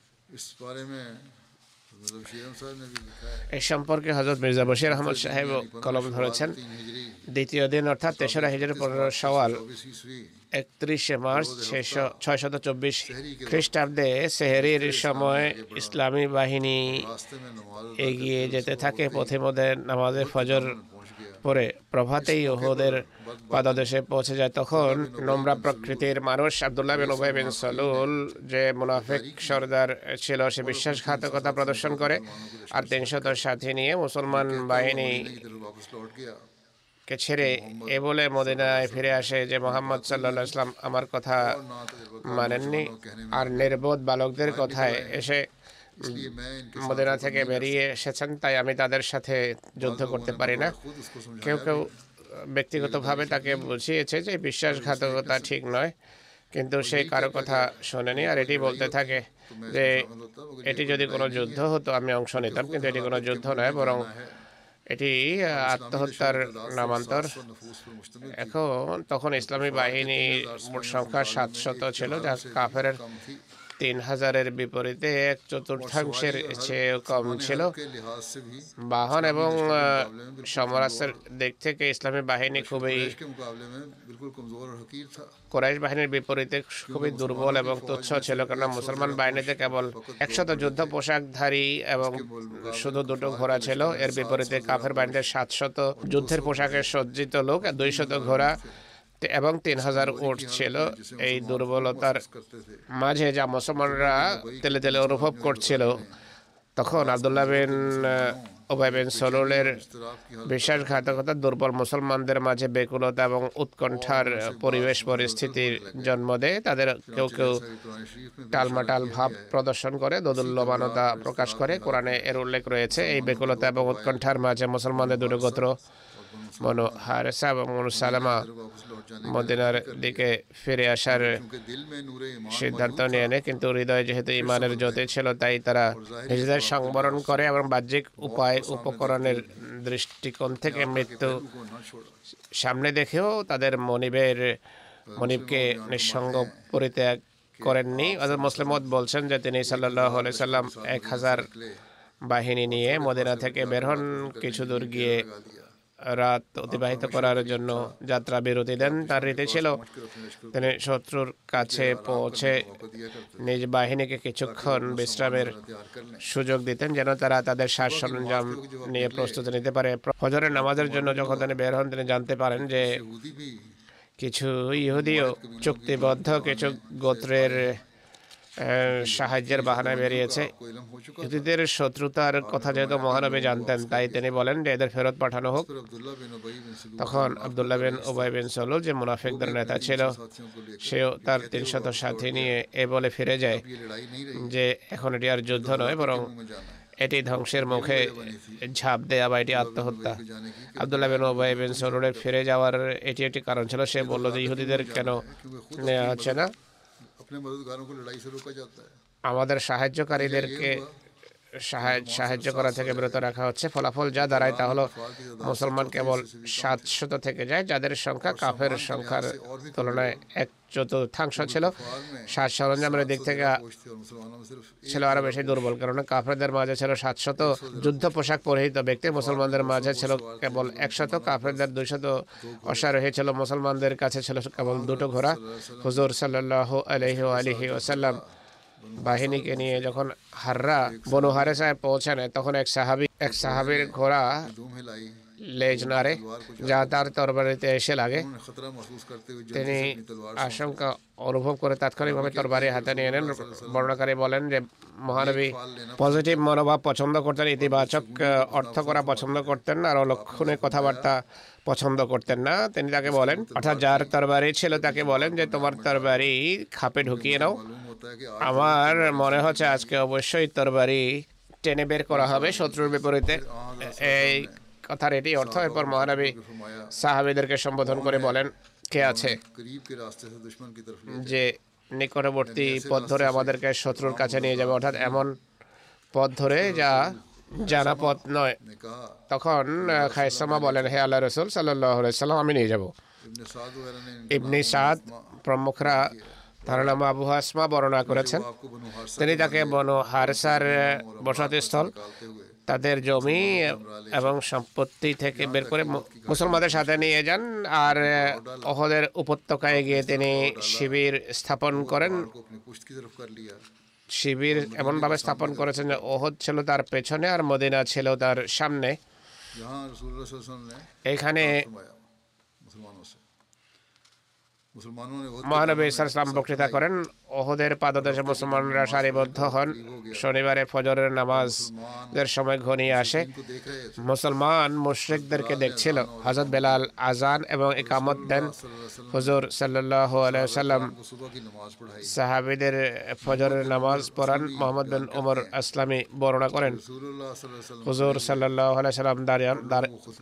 এ সম্পর্কে হজরত মির্জা বশির আহমদ সাহেব কলম ধরেছেন। দ্বিতীয় দিন অর্থাৎ তেসরা হিজড়ে পনেরো সওয়াল একত্রিশে মার্চ ছয়শো ছয়শত চব্বিশ খ্রিস্টাব্দে সেহেরির সময় ইসলামী বাহিনী এগিয়ে যেতে থাকে পথে মধ্যে নামাজে ফজর পরে প্রভাতেই ওহদের পাদদেশে পৌঁছে যায় তখন নোমরা প্রকৃতির মানুষ আবদুল্লাহ বিন উবাই বিন সালুল যে মুনাফিক সর্দার ছিল সে বিশ্বাসঘাতকতা প্রদর্শন করে। আর তিনশত সাথী নিয়ে মুসলমান বাহিনী কে ছেড়ে এ বলে মদিনায় ফিরে আসে যে মোহাম্মদ সাল্লা ইসলাম আমার কথা মানেননি। আর নির্বোধ বালকদের কথায় এসে মদিনা থেকে বেরিয়ে এসেছেন তাই আমি তাদের সাথে যুদ্ধ করতে পারি না। কেউ কেউ ব্যক্তিগতভাবে তাকে বুঝিয়েছে যে বিশ্বাসঘাতকতা ঠিক নয় কিন্তু সে কারও কথা শোনেনি। আর এটি বলতে থাকে যে এটি যদি কোনো যুদ্ধ হতো আমি অংশ নিতাম কিন্তু এটি কোনো যুদ্ধ নয় বরং এটি আত্মহত্যার নামান্তর। এখন তখন ইসলামী বাহিনীর মোট সংখ্যা সাতশত ছিল যা কাফের তিন হাজারের বিপরীতে এক চতুর্থাংশের চেয়ে কম ছিল। বাহন এবং সমরাসের দিক থেকে ইসলামী বাহিনী খুবই কোরাইশ বাহিনীর বিপরীতে খুবই দুর্বল এবং তুচ্ছ ছিল, কেননা মুসলমান বাহিনীতে কেবল একশত যুদ্ধ পোশাকধারী এবং শুধু দুটো ঘোড়া ছিল। এর বিপরীতে কাফের বাহিনীতে সাতশত যুদ্ধের পোশাকে সজ্জিত লোক, দুইশত ঘোড়া এবং তিন হাজার উট ছিল এই দুর্বলতার মাঝে যা মুসলমানরা তেলে তেলে অনুভব করছিল। তখন আবদুল্লাহ বিন ওবাই বিন সলুলের বিশ্বাসঘাতকতা দুর্বল মুসলমানদের মাঝে বেকুলতা এবং উৎকণ্ঠার পরিবেশ পরিস্থিতির জন্ম দেয়। তাদের কেউ কেউ টালমাটাল ভাব প্রদর্শন করে দদুল্যমানতা প্রকাশ করে। কোরআনে এর উল্লেখ রয়েছে এই বেকুলতা এবং উৎকণ্ঠার মাঝে মুসলমানদের দুটো গোত্র মনো হারেসা এবং মনুসালামা মদিনার দিকে ফিরে আসার সিদ্ধান্ত নিয়ে নেয় কিন্তু হৃদয়ে যেহেতু ইমানের জ্যোতি ছিল তাই তারা নিজেদের সংবরণ করে এবং বাহ্যিক উপায় উপকরণের দৃষ্টিকোণ থেকে মৃত্যু সামনে দেখেও তাদের মনিবের মনিবকে নিঃসঙ্গ পরিত্যাগ করেননি। অর্থাৎ মুসলিমত বলছেন যে তিনি সাল্লাহ সাল্লাম এক হাজার বাহিনী নিয়ে মদিনা থেকে বের হন কিছু দূর গিয়ে রাত অতিবাহিত করার জন্য যাত্রা বিরতি দেন। তার রীতি ছিল তিনি শত্রুর কাছে পৌঁছে নিজ বাহিনীকে কিছুক্ষণ বিশ্রামের সুযোগ দিতেন যেন তারা তাদের শ্বাস সরঞ্জাম নিয়ে প্রস্তুতি নিতে পারে। হজরের নামাজের জন্য যখন তিনি বের হন তিনি জানতে পারেন যে কিছু ইহুদিও চুক্তিবদ্ধ কিছু গোত্রের সাহায্যের বাহানা বেরিয়েছে। ইহুদিদের শত্রুতার কথা যেহেতু মহানবী জানতেন, তাই তিনি বলেন যে এদের ফেরত পাঠানো হোক। তখন আবদুল্লাহ বিন উবাই বিন সলুল, যে মুনাফিকদের নেতা ছিল, সেও তার তিনশত সাথী নিয়ে এ বলে ফিরে যায় যে এখন এটি আর যুদ্ধ নয়, বরং এটি ধ্বংসের মুখে ঝাঁপ দেয়া বা এটি আত্মহত্যা। আবদুল্লা বিন ওবাই বিন সরুরের ফিরে যাওয়ার এটি একটি কারণ ছিল। সে বলল যে ইহুদিদের কেন নেওয়া হচ্ছে না? আমাদের সাহায্যকারীদেরকে সাহায্য করা থেকে বিরত রাখা হচ্ছে। ফলাফল যা দাঁড়ায় তা হলো মুসলমান কেবল সাতশত থেকে যায়, যাদের সংখ্যা কাফের সংখ্যার তুলনায় এক চতুর্থাংশ ছিল। সাত সরঞ্জামের দিক থেকে ছিল আরও বেশি দুর্বল কারণ কাফেরদের মাঝে ছিল সাতশত যুদ্ধ পোশাক পরিহিত ব্যক্তি, মুসলমানদের মাঝে ছিল কেবল একশত, কাফেরদের দুইশত অশ্বারোহী ছিল, মুসলমানদের কাছে ছিল কেবল দুটো ঘোড়া। হুজুর সাল্লাহ আলহি আলহি ওসাল্লাম বাহিনীকে নিয়ে যখন হাররা বনু হারেসায় পৌঁছানে তখন এক সাহাবি এক সাহাবির ঘোড়া লেজনারে, যা তার তরবারিতে এসে লাগে। তিনি আশঙ্কা অনুভব করে তাৎক্ষণিকভাবে তরবারি হাতে নিয়ে নেন। বর্ণাকারী বলেন যে, মহানবী পজিটিভ মনোভাব পছন্দ করতেন, ইতিবাচক অর্থ করা পছন্দ করতেন, আর লক্ষণে কথাবার্তা পছন্দ করতেন না। তিনি তাকে বলেন, অর্থাৎ যার তরবারি ছিল তাকে বলেন যে, তোমার তরবারি খাপে ঢুকিয়ে নাও। আমার মনে হচ্ছে আজকে অবশ্যই তরবারি টেনে বের করা হবে শত্রুর বিপরীতে। এই কথার এটি অর্থ এরপর মহানবী সাহাবিদেরকে সম্বোধন করে বলেন কে আছে? যে নিকটবর্তী পথ ধরে আমাদেরকে শত্রুর কাছে নিয়ে যাবে। অর্থাৎ এমন পথ ধরে যা জানা পথ নয়। তখন খায়সামা বলেন হে আল্লাহ রসুল সাল্লাম আমি নিয়ে যাব। ইবনি সাদ প্রমুখরা তার নাম আবু হাসমা বর্ণনা করেছেন। তিনি তাকে বন হারসার বসতি স্থল তাদের জমি এবং সম্পত্তি থেকে বের করে মুসলমানদের সাথে নিয়ে যান আর অহদের উপত্যকায় গিয়ে তিনি শিবির স্থাপন করেন। শিবির এমনভাবে স্থাপন করেছেন যে ওহদ ছিল তার পেছনে আর মদিনা ছিল তার সামনে। এখানে মহানবী ইসলাম বক্তৃতা করেন ওহদের পাদদেশে মুসলমানরা সারিবদ্ধ হন। শনিবারে ফজরের নামাজের সময় ঘনিয়ে আসে। মুসলমান মুশ্রিকদেরকে দেখছিল। হজরত বেলাল আজান এবং একামত দেন। হুজুর সাল্লাহ আলাইসাল্লাম সাহাবিদের ফজরের নামাজ পড়ান। মোহাম্মদ বিন ওমর আসলামী বর্ণনা করেন। হুজুর সাল্লাহ সাল্লাম দাঁড়িয়ে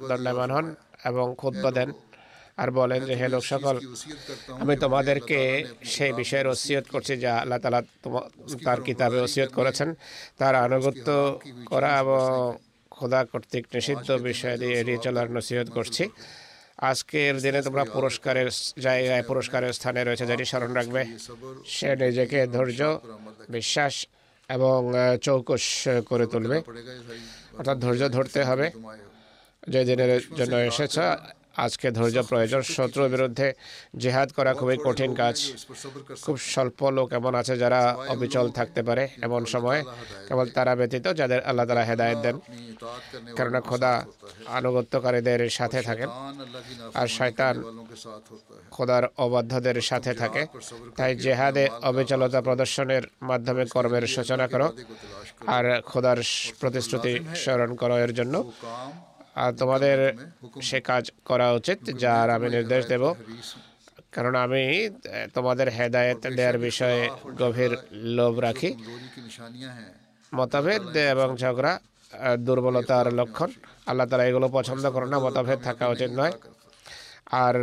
দণ্ডায়মান হন এবং খুদ্া দেন। আর বলেন যে হে লোক সকল আমি তোমাদেরকে সেই বিষয়ের ওসিয়ত করছি যা আল্লাহ তালা তার কিতাবে ওসিয়ত করেছেন। তার আনুগত্য করা এবং খোদা কর্তৃক নিষিদ্ধ বিষয় দিয়ে এড়িয়ে চলার নসিহত করছি। আজকের দিনে তোমরা পুরস্কারের জায়গায় পুরস্কারের স্থানে রয়েছে যেটি স্মরণ রাখবে। সে নিজেকে ধৈর্য বিশ্বাস এবং চৌকস করে তুলবে। অর্থাৎ ধৈর্য ধরতে হবে। যে দিনের জন্য এসেছ আজকে ধৈর্য, প্রয়োজন, শত্রুর বিরুদ্ধে জেহাদ করা খুবই কঠিন কাজ। খুব স্বল্প লোক এমন আছে যারা অবিচল থাকতে পারে এমন সময়, কেবল তারা ব্যতীত যাদের আল্লাহ তালা হেদায়ত দেন। কেননা খোদা আনুগত্যকারীদের সাথে থাকেন আর শয়তান খোদার অবাধ্যদের সাথে থাকে। তাই জেহাদে অবিচলতা প্রদর্শনের মাধ্যমে কর্মের সূচনা করো আর খোদার প্রতিশ্রুতি স্মরণ করো এর জন্য। তোমাদের সে কাজ করা উচিত, যার আমি নির্দেশ দেব। কারণ আমি তোমাদের হেদায়ত দেওয়ার বিষয়ে গভীর লোভ রাখি। মতভেদ এবং ঝগড়া দুর্বলতার লক্ষণ। আল্লাহ তারা এগুলো পছন্দ করে না, মতভেদ থাকা উচিত নয়। আর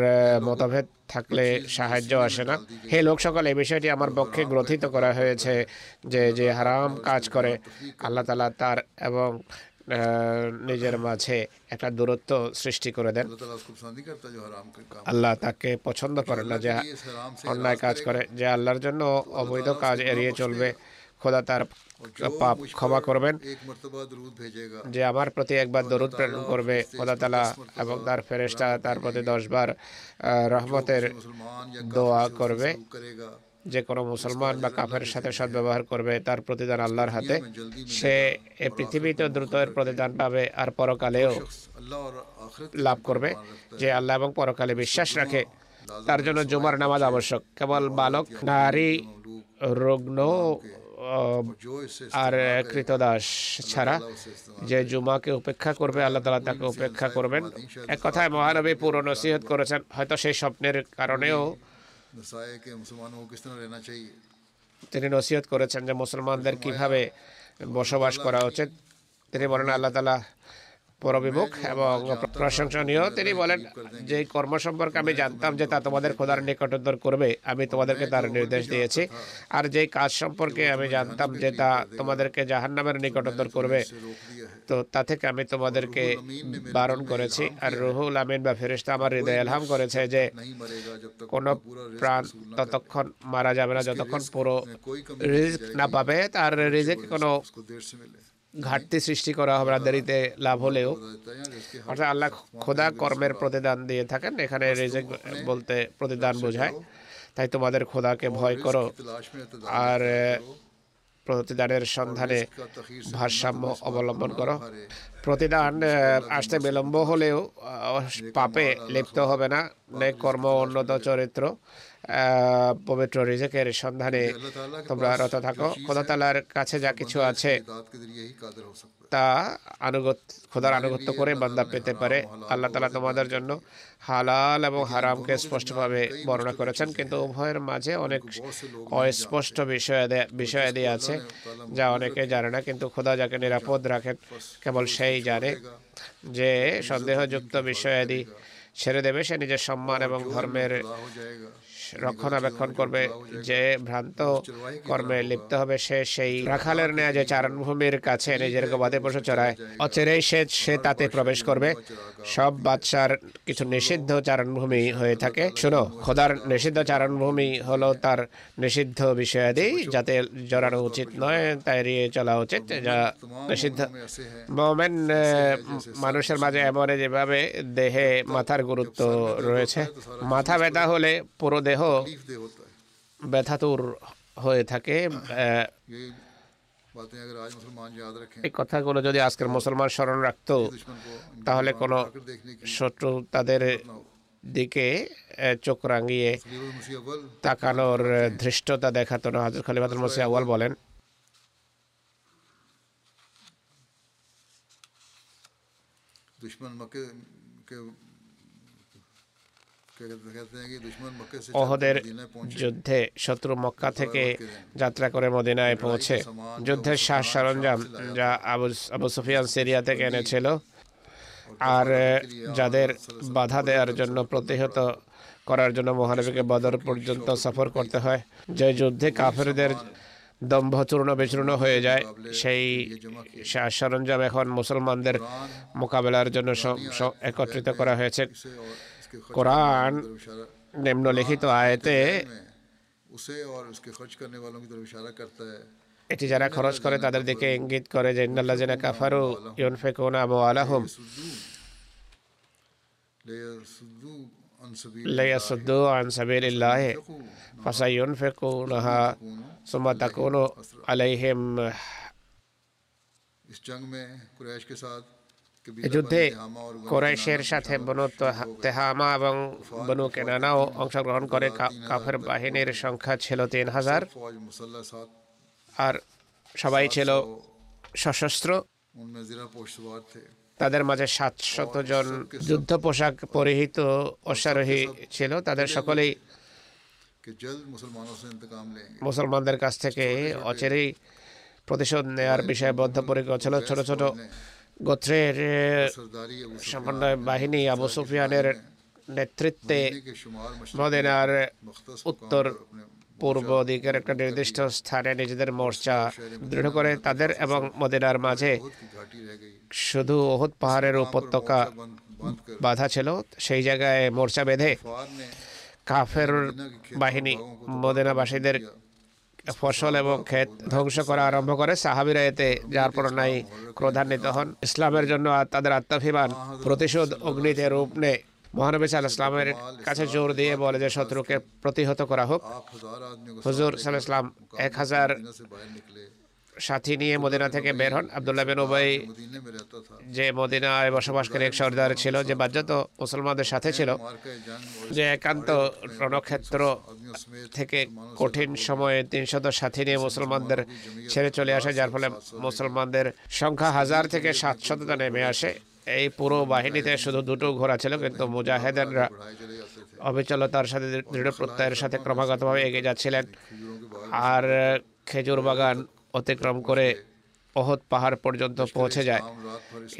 মতভেদ থাকলে সাহায্য আসে না। হে লোক সকল, এই বিষয়টি আমার পক্ষে গ্রথিত করা হয়েছে যে যে হারাম কাজ করে, আল্লাহ তালা তার এবং নিজের মাঝে একটা দূরত্ব সৃষ্টি করে দেন। আল্লাহ তাকে পছন্দ করেন না যে অন্যায় কাজ করে, যে আল্লাহর জন্য অবৈধ কাজ এড়িয়ে চলবে। খোদা তার পাপ ক্ষমা করবেন। যে আমার প্রতি একবার দরুদ প্রেরণ করবে, খোদা তালা এবং তার ফেরেশটা তার প্রতি দশবার রহমতের দোয়া করবে। যে কোনো মুসলমান বা কাফের সাথে সদ্ব্যবহার করবে তার প্রতিদান আল্লাহর হাতে, সে এ পৃথিবীতে দ্রুত এর প্রতিদান পাবে আর পরকালেও লাভ করবে যে আল্লাহ এবং পরকালে বিশ্বাস রাখে। তার জন্য জুমার নামাজ আবশ্যক। কেবল বালক, নারী, রুগ্ন, আর কৃতদাস ছাড়া যে জুমাকে উপেক্ষা করবে, আল্লাহ তালা তাকে উপেক্ষা করবেন। এক কথায় মহানবী পুরো নসিহত করেছেন। হয়তো সেই স্বপ্নের কারণেও তিনি নসিহত করেছেন যে মুসলমানদের কীভাবে বসবাস করা উচিত তিনি বলেন আল্লাহ তালা পরবিমুখ এবং প্রশংসনীয় তিনি বলেন যে কর্ম সম্পর্কে আমি জানতাম যে তা তোমাদের খোদার নিকটতর করবে আমি তোমাদেরকে তার নির্দেশ দিয়েছি আর যে কাজ সম্পর্কে আমি জানতাম যে তা তোমাদেরকে জাহান্নামের নিকটতর করবে তো তা থেকে আমি তোমাদেরকে বারণ করেছি আর রুহুল আমিন বা ফেরিস্তা আমার হৃদয় এলহাম করেছে যে কোনো প্রাণ ততক্ষণ মারা যাবে না যতক্ষণ পুরো রিজিক না পাবে তার রিজিক কোনো ঘাটতি সৃষ্টি করা হবরাদারিতে লাভ হলেও। অর্থাৎ আল্লাহ খোদা কর্মের প্রতিদান দিয়ে থাকেন, এখানে রেজেক বলতে প্রতিদান বোঝায়। তাই তোমাদের খোদাকে ভয় করো, আর প্রতিদানের সন্ধানে ভারসাম্য অবলম্বন করো। প্রতিদান আসতে বিলম্ব হলেও পাপে লিপ্ত হবে না, নে কর্ম উন্নত চরিত্র। পবিত্র রিজেকের সন্ধানে তোমরা রত থাকো। খোদা তালার কাছে যা কিছু আছে তা আনুগত খোদার আনুগত্য করে বান্দা পেতে পারে। আল্লাহ তালা তোমাদের জন্য হালাল এবং হারামকে স্পষ্টভাবে বর্ণনা করেছেন কিন্তু উভয়ের মাঝে অনেক অস্পষ্ট বিষয় বিষয়াদি আছে যা অনেকে জানে না কিন্তু খোদা যাকে নিরাপদ রাখেন কেবল সেই জানে যে সন্দেহযুক্ত বিষয়াদি ছেড়ে দেবে সে নিজের সম্মান এবং ধর্মের রক্ষণাবেক্ষণ করবে, যে ভ্রান্ত কর্মে লিপ্ত হবে সে সেই রাখালের নেয়া যে চারণভূমির কাছে নিজের গবাদি পশু চড়ায়। অচেরেই সে সে তাতে প্রবেশ করবে। সব বাদশার কিছু নিষিদ্ধ চারণভূমি হয়ে থাকে। শুনো, খোদার নিষিদ্ধ চারণভূমি হলো তার নিষিদ্ধ বিষয়াদি, যাতে জড়ানো উচিত নয়, তাই এড়িয়ে চলা উচিত। যা নিষিদ্ধ। মোমেন মানুষের মাঝে এমন যেভাবে দেহে মাথার গুরুত্ব রয়েছে। মাথা ব্যথা হলে পুরো দেহ দেহ ব্যথাতুর হয়ে থাকে এই কথাগুলো যদি আজকের মুসলমান স্মরণ রাখত, তাহলে কোন শত্রু তাদের দিকে চোখ রাঙিয়ে তাকানোর ধৃষ্টতা দেখাতো না। হাজর খালিবাদুল মুসি আওয়াল বলেন, দুশ্মন মকে অহদের যুদ্ধে শত্রু মক্কা থেকে যাত্রা করে মদিনায় পৌঁছে। যুদ্ধের শ্বাস সরঞ্জাম যা আবু আবু সুফিয়ান সিরিয়া থেকে এনেছিল আর যাদের বাধা দেওয়ার জন্য প্রতিহত করার জন্য মহানবীকে বদর পর্যন্ত সফর করতে হয়। যে যুদ্ধে কাফেরদের দম্ভ চূর্ণ বিচূর্ণ হয়ে যায়, সেই সরঞ্জাম এখন মুসলমানদের মোকাবেলার জন্য একত্রিত করা হয়েছে। उसे और इसके खर्च কোরআন की तरफ इशारा নিম্নলিখিত আয়তে में उसे और उसके खर्च करने वालों की तरफ इशारा करता है এটি যারা খরচ করে তাদের দিকে ইঙ্গিত করে যে ইন্নাল্লাযিনা কাফারু ইউনফিকুনা আমওয়ালাহুম लियसुद्दू अन सबील লিয়াসুদ্দু আন সাবিলিল্লাহ ফাসায়ুনফিকুনাহা সুম্মা তাকুনু আলাইহিম इस जंग में कुरैश के साथ এই যুদ্ধে কোরাইশের সাথে বনু তেহামা এবং বনু কেনানাও অংশগ্রহণ করে কাফের বাহিনীর সংখ্যা ছিল তিন হাজার। আর সবাই ছিল সশস্ত্র। তাদের মাঝে সাতশত জন যুদ্ধ পোশাক পরিহিত অশ্বারোহী ছিল। তাদের সকলেই মুসলমানদের কাছ থেকে অচেরেই প্রতিশোধ নেওয়ার বিষয়ে বদ্ধপরিকর ছিল। ছোট ছোট গোত্রের সমন্বয় বাহিনী আবু সুফিয়ানের নেতৃত্বে মদিনার উত্তর পূর্ব দিকের একটা নির্দিষ্ট স্থানে নিজেদের মোর্চা দৃঢ় করে তাদের এবং মদিনার মাঝে শুধু ওহদ পাহাড়ের উপত্যকা বাধা ছিল সেই জায়গায় মোর্চা বেঁধে কাফের বাহিনী মদিনাবাসীদের ফসল এবং ক্ষেত ধ্বংস করা আরম্ভ করে সাহাবিরা এতে যার প্রণায়ী ক্রোধান্বিত হন। ইসলামের জন্য তাদের আত্মাভিমান, প্রতিশোধ অগ্নিতে রূপ নেয় মহানবী সাল ইসলামের কাছে জোর দিয়ে বলে যে, শত্রুকে প্রতিহত করা হোক। হুজুর সাল ইসলাম এক হাজার সাথী নিয়ে মদিনা থেকে বের হন। আবদুল্লাহ বিন উবাই যে মদিনায় বসবাসকারী এক সর্দার ছিল, যে বাজ্যত মুসলমানদের সাথে ছিল, যে একান্ত রণক্ষেত্র থেকে কঠিন সময়ে তিনশত সাথী নিয়ে মুসলমানদের ছেড়ে চলে আসে, যার ফলে মুসলমানদের সংখ্যা হাজার থেকে সাতশত নেমে আসে। এই পুরো বাহিনীতে শুধু দুটো ঘোড়া ছিল, কিন্তু মুজাহেদেনরা অবিচলতার সাথে দৃঢ় প্রত্যয়ের সাথে ক্রমাগতভাবে এগিয়ে যাচ্ছিলেন। আর খেজুর বাগান অতিক্রম করে অহত পাহাড় পর্যন্ত পৌঁছে যায়।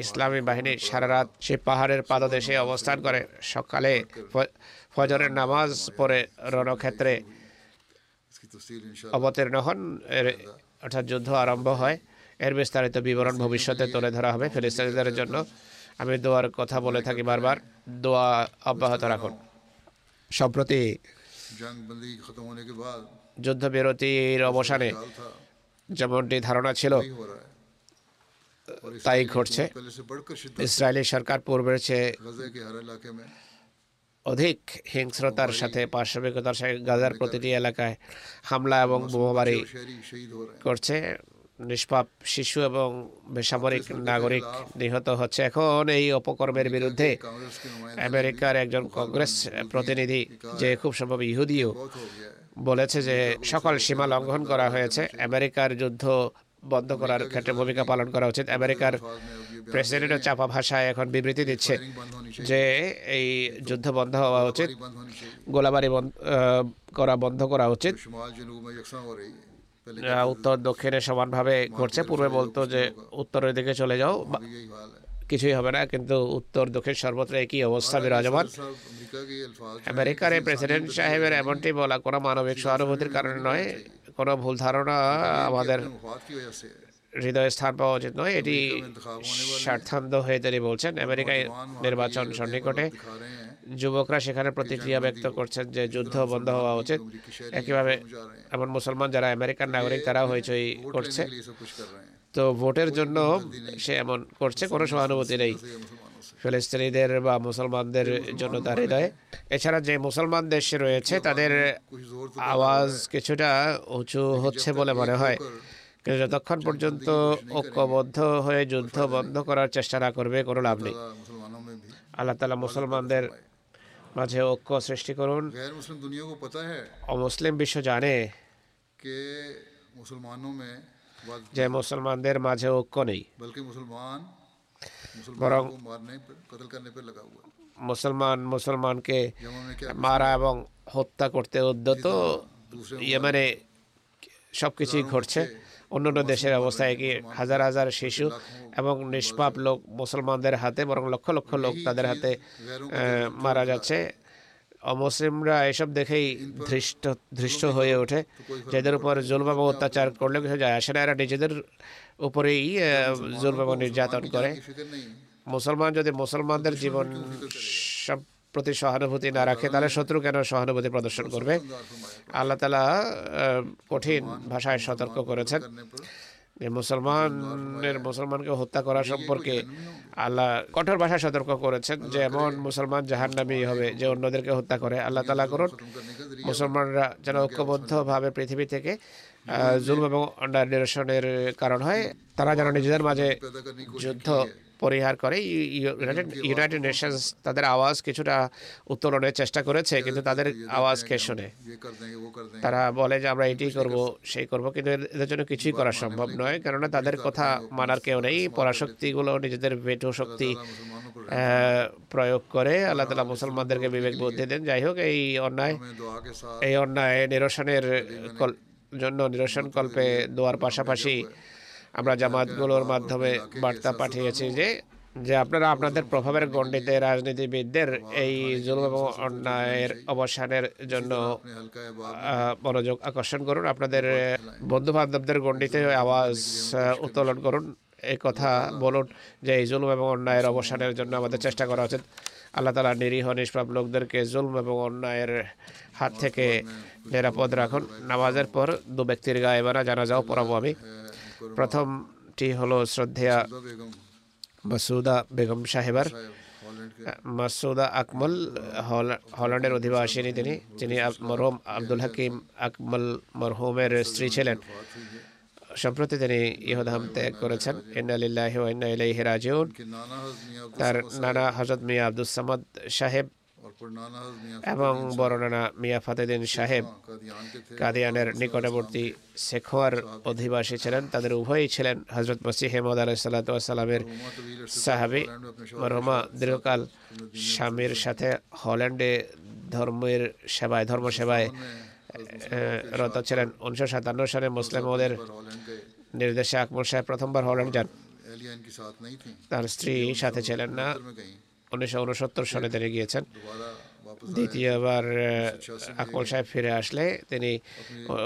ইসলামী বাহিনী সারা রাত সে পাহাড়ের পাদদেশে অবস্থান করে। সকালে ফজরের নামাজ পড়ে রণক্ষেত্রে অবতীর্ণ হন। অর্থাৎ যুদ্ধ আরম্ভ হয়। এর বিস্তারিত বিবরণ ভবিষ্যতে তুলে ধরা হবে ফিলিস্তিনিদের জন্য। আমি দোয়ার কথা বলে থাকি বারবার। দোয়া অব্যাহত রাখুন। সম্প্রতি যুদ্ধবিরতির অবসানে যেমনটি ধারণা ছিল তাই ঘটছে। ইসরায়েলের সরকার পূর্বের চেয়ে অধিক হিংস্রতার সাথে পার্শ্বিকতার সাথে গাজার প্রতিটি এলাকায় হামলা এবং বোমাবারি করছে। নিষ্পাপ শিশু এবং বেসামরিক নাগরিক নিহত হচ্ছে। এখন এই অপকর্মের বিরুদ্ধে আমেরিকার একজন কংগ্রেস প্রতিনিধি যে খুব সম্ভব ইহুদিও বলেছে যে সকল সীমা লঙ্ঘন করা হয়েছে। আমেরিকার যুদ্ধ বন্ধ করার ক্ষেত্রে ভূমিকা পালন করা উচিত। আমেরিকার প্রেসিডেন্টের চাপা ভাষায় এখন বিবৃতি দিচ্ছে যে এই যুদ্ধ বন্ধ হওয়া উচিত, গোলাবারি করা বন্ধ করা উচিত। উত্তর দক্ষিণে সমানভাবে ঘটছে পূর্বে বলতো যে উত্তরের দিকে চলে যাও। কিছুই হবে না কিন্তু উত্তর দক্ষিণ সর্বত্র একই অবস্থা বিরাজমান। আমেরিকার এই প্রেসিডেন্ট সাহেবের এমনটি বলা কোনো মানবিক সহানুভূতির কারণে নয় কোনো ভুল ধারণা আমাদের হৃদয় স্থান পাওয়া উচিত নয় এটি স্বার্থান্ত হয়ে তিনি বলছেন আমেরিকায় নির্বাচন সন্নিকটে যুবকরা সেখানে প্রতিক্রিয়া ব্যক্ত করছেন যে যুদ্ধ বন্ধ হওয়া উচিত। একইভাবে এমন মুসলমান যারা আমেরিকান নাগরিক তারা হইচই করছে। তো ভোটের জন্য সে এমন করছে, কোনো সহানুভূতি নেই। ফিলিস্তিনিদের বা মুসলমানদের জন্য তার হৃদয়। এছাড়া যে মুসলমান দেশে রয়েছে, তাদের আওয়াজ কিছুটা উঁচু হচ্ছে বলে মনে হয়। কিন্তু যতক্ষণ পর্যন্ত ঐক্যবদ্ধ হয়ে যুদ্ধ বন্ধ করার চেষ্টা না করবে, কোনো লাভ নেই। আল্লাহ তালা মুসলমানদের মাঝে ঐক্য সৃষ্টি করুন। অমুসলিম বিশ্ব জানে মুসলমান যে মুসলমানদের মাঝে ঐক্য নেই। বরং মুসলমান মুসলমানকে মারা এবং হত্যা করতে উদ্যত ইয়েমানে সব কিছুই ঘটছে। অন্যান্য দেশের অবস্থায় কি হাজার হাজার শিশু এবং নিষ্পাপ লোক মুসলমানদের হাতে বরং লক্ষ লক্ষ লোক তাদের হাতে মারা যাচ্ছে। অমুসলিমরা এসব দেখেই ধৃষ্ট ধৃষ্ট হয়ে ওঠে, যাদের উপর জুলবাম অত্যাচার করলে কিছু যায় আসে না। এরা নিজেদের উপরেই জুলবাম নির্যাতন করে। মুসলমান যদি মুসলমানদের জীবন সব প্রতি সহানুভূতি না রাখে, তাহলে শত্রু কেন সহানুভূতি প্রদর্শন করবে? আল্লাহ তালা কঠিন ভাষায় সতর্ক করেছেন। মুসলমানের মুসলমানকে হত্যা করা সম্পর্কে আল্লাহ কঠোর ভাষায় সতর্ক করেছেন যে এমন মুসলমান জাহান নামেই হবে যে অন্যদেরকে হত্যা করে। আল্লাহ তালা করুন, মুসলমানরা যেন ঐক্যবদ্ধভাবে পৃথিবী থেকে জুলম এবং অন্ডার নিরসনের কারণ হয়। তারা যেন নিজেদের মাঝে যুদ্ধ পরিহার করে। ইউনাইটেড নেশনস তাদের আওয়াজ কিছুটা উত্তোলনের চেষ্টা করেছে কিন্তু তাদের আওয়াজ কে শোনে। তারা বলে যে আমরা এটি করব সেই করব কিন্তু এদের জন্য কিছুই করা সম্ভব নয় কেননা তাদের কথা মানার কেউ নেই। পরাশক্তিগুলো নিজেদের ভেটো শক্তি প্রয়োগ করে। আল্লাহ তালা মুসলমানদেরকে বিবেক বুদ্ধি দেন। যাই হোক এই অন্যায় এই অন্যায় নিরসনের জন্য নিরসন কল্পে দোয়ার পাশাপাশি আমরা জামাতগুলোর মাধ্যমে বার্তা পাঠিয়েছি যে যে আপনারা আপনাদের প্রভাবের গণ্ডিতে রাজনীতিবিদদের এই জুলুম এবং অন্যায়ের অবসানের জন্য মনোযোগ আকর্ষণ করুন। আপনাদের বন্ধু বান্ধবদের গণ্ডিতে আওয়াজ উত্তোলন করুন। এই কথা বলুন যে, এই জুলুম এবং অন্যায়ের অবসানের জন্য আমাদের চেষ্টা করা উচিত। আল্লাহ তালা নিরীহ, নিষ্পাপ লোকদেরকে জুলম এবং অন্যায়ের হাত থেকে নিরাপদ রাখুন। নামাজের পর দু ব্যক্তির গায়ে বানা জানাজাও পরাবো আমি। প্রথমটি হলো শ্রদ্ধেয়া মাসুদা বেগম সাহেবার। মাসুদা আকমল হল্যান্ডের অধিবাসিনী তিনি। যিনি মরহুম আব্দুল হাকিম আকমল মরহুমের স্ত্রী ছিলেন। সম্প্রতি তিনি ইহদাম ত্যাগ করেছেন। ইন্নালিল্লাহ ইন্না ইলাইহি রাজিউন। তার নানা হজরত মিয়া আব্দুল সামাদ সাহেব এবং বর্ণনা মিয়া ফাতেদিন সাহেব কাদিয়ানের নিকটবর্তী শেখোয়ার অধিবাসী ছিলেন তাদের উভয়ই ছিলেন হজরত মসিহেমদ আলাই সাল্লাতামের সাহাবি। মরহমা দীর্ঘকাল স্বামীর সাথে হল্যান্ডে ধর্মের সেবায় ধর্ম সেবায় রত ছিলেন। উনিশশো সাতান্ন সালে মুসলিম ওদের নির্দেশে আকবর সাহেব প্রথমবার হল্যান্ড যান। তার স্ত্রী সাথে ছিলেন না। উনিশশো উনসত্তর সালে তিনি গিয়েছেন। দ্বিতীয়বার আকবর সাহেব ফিরে আসলে তিনি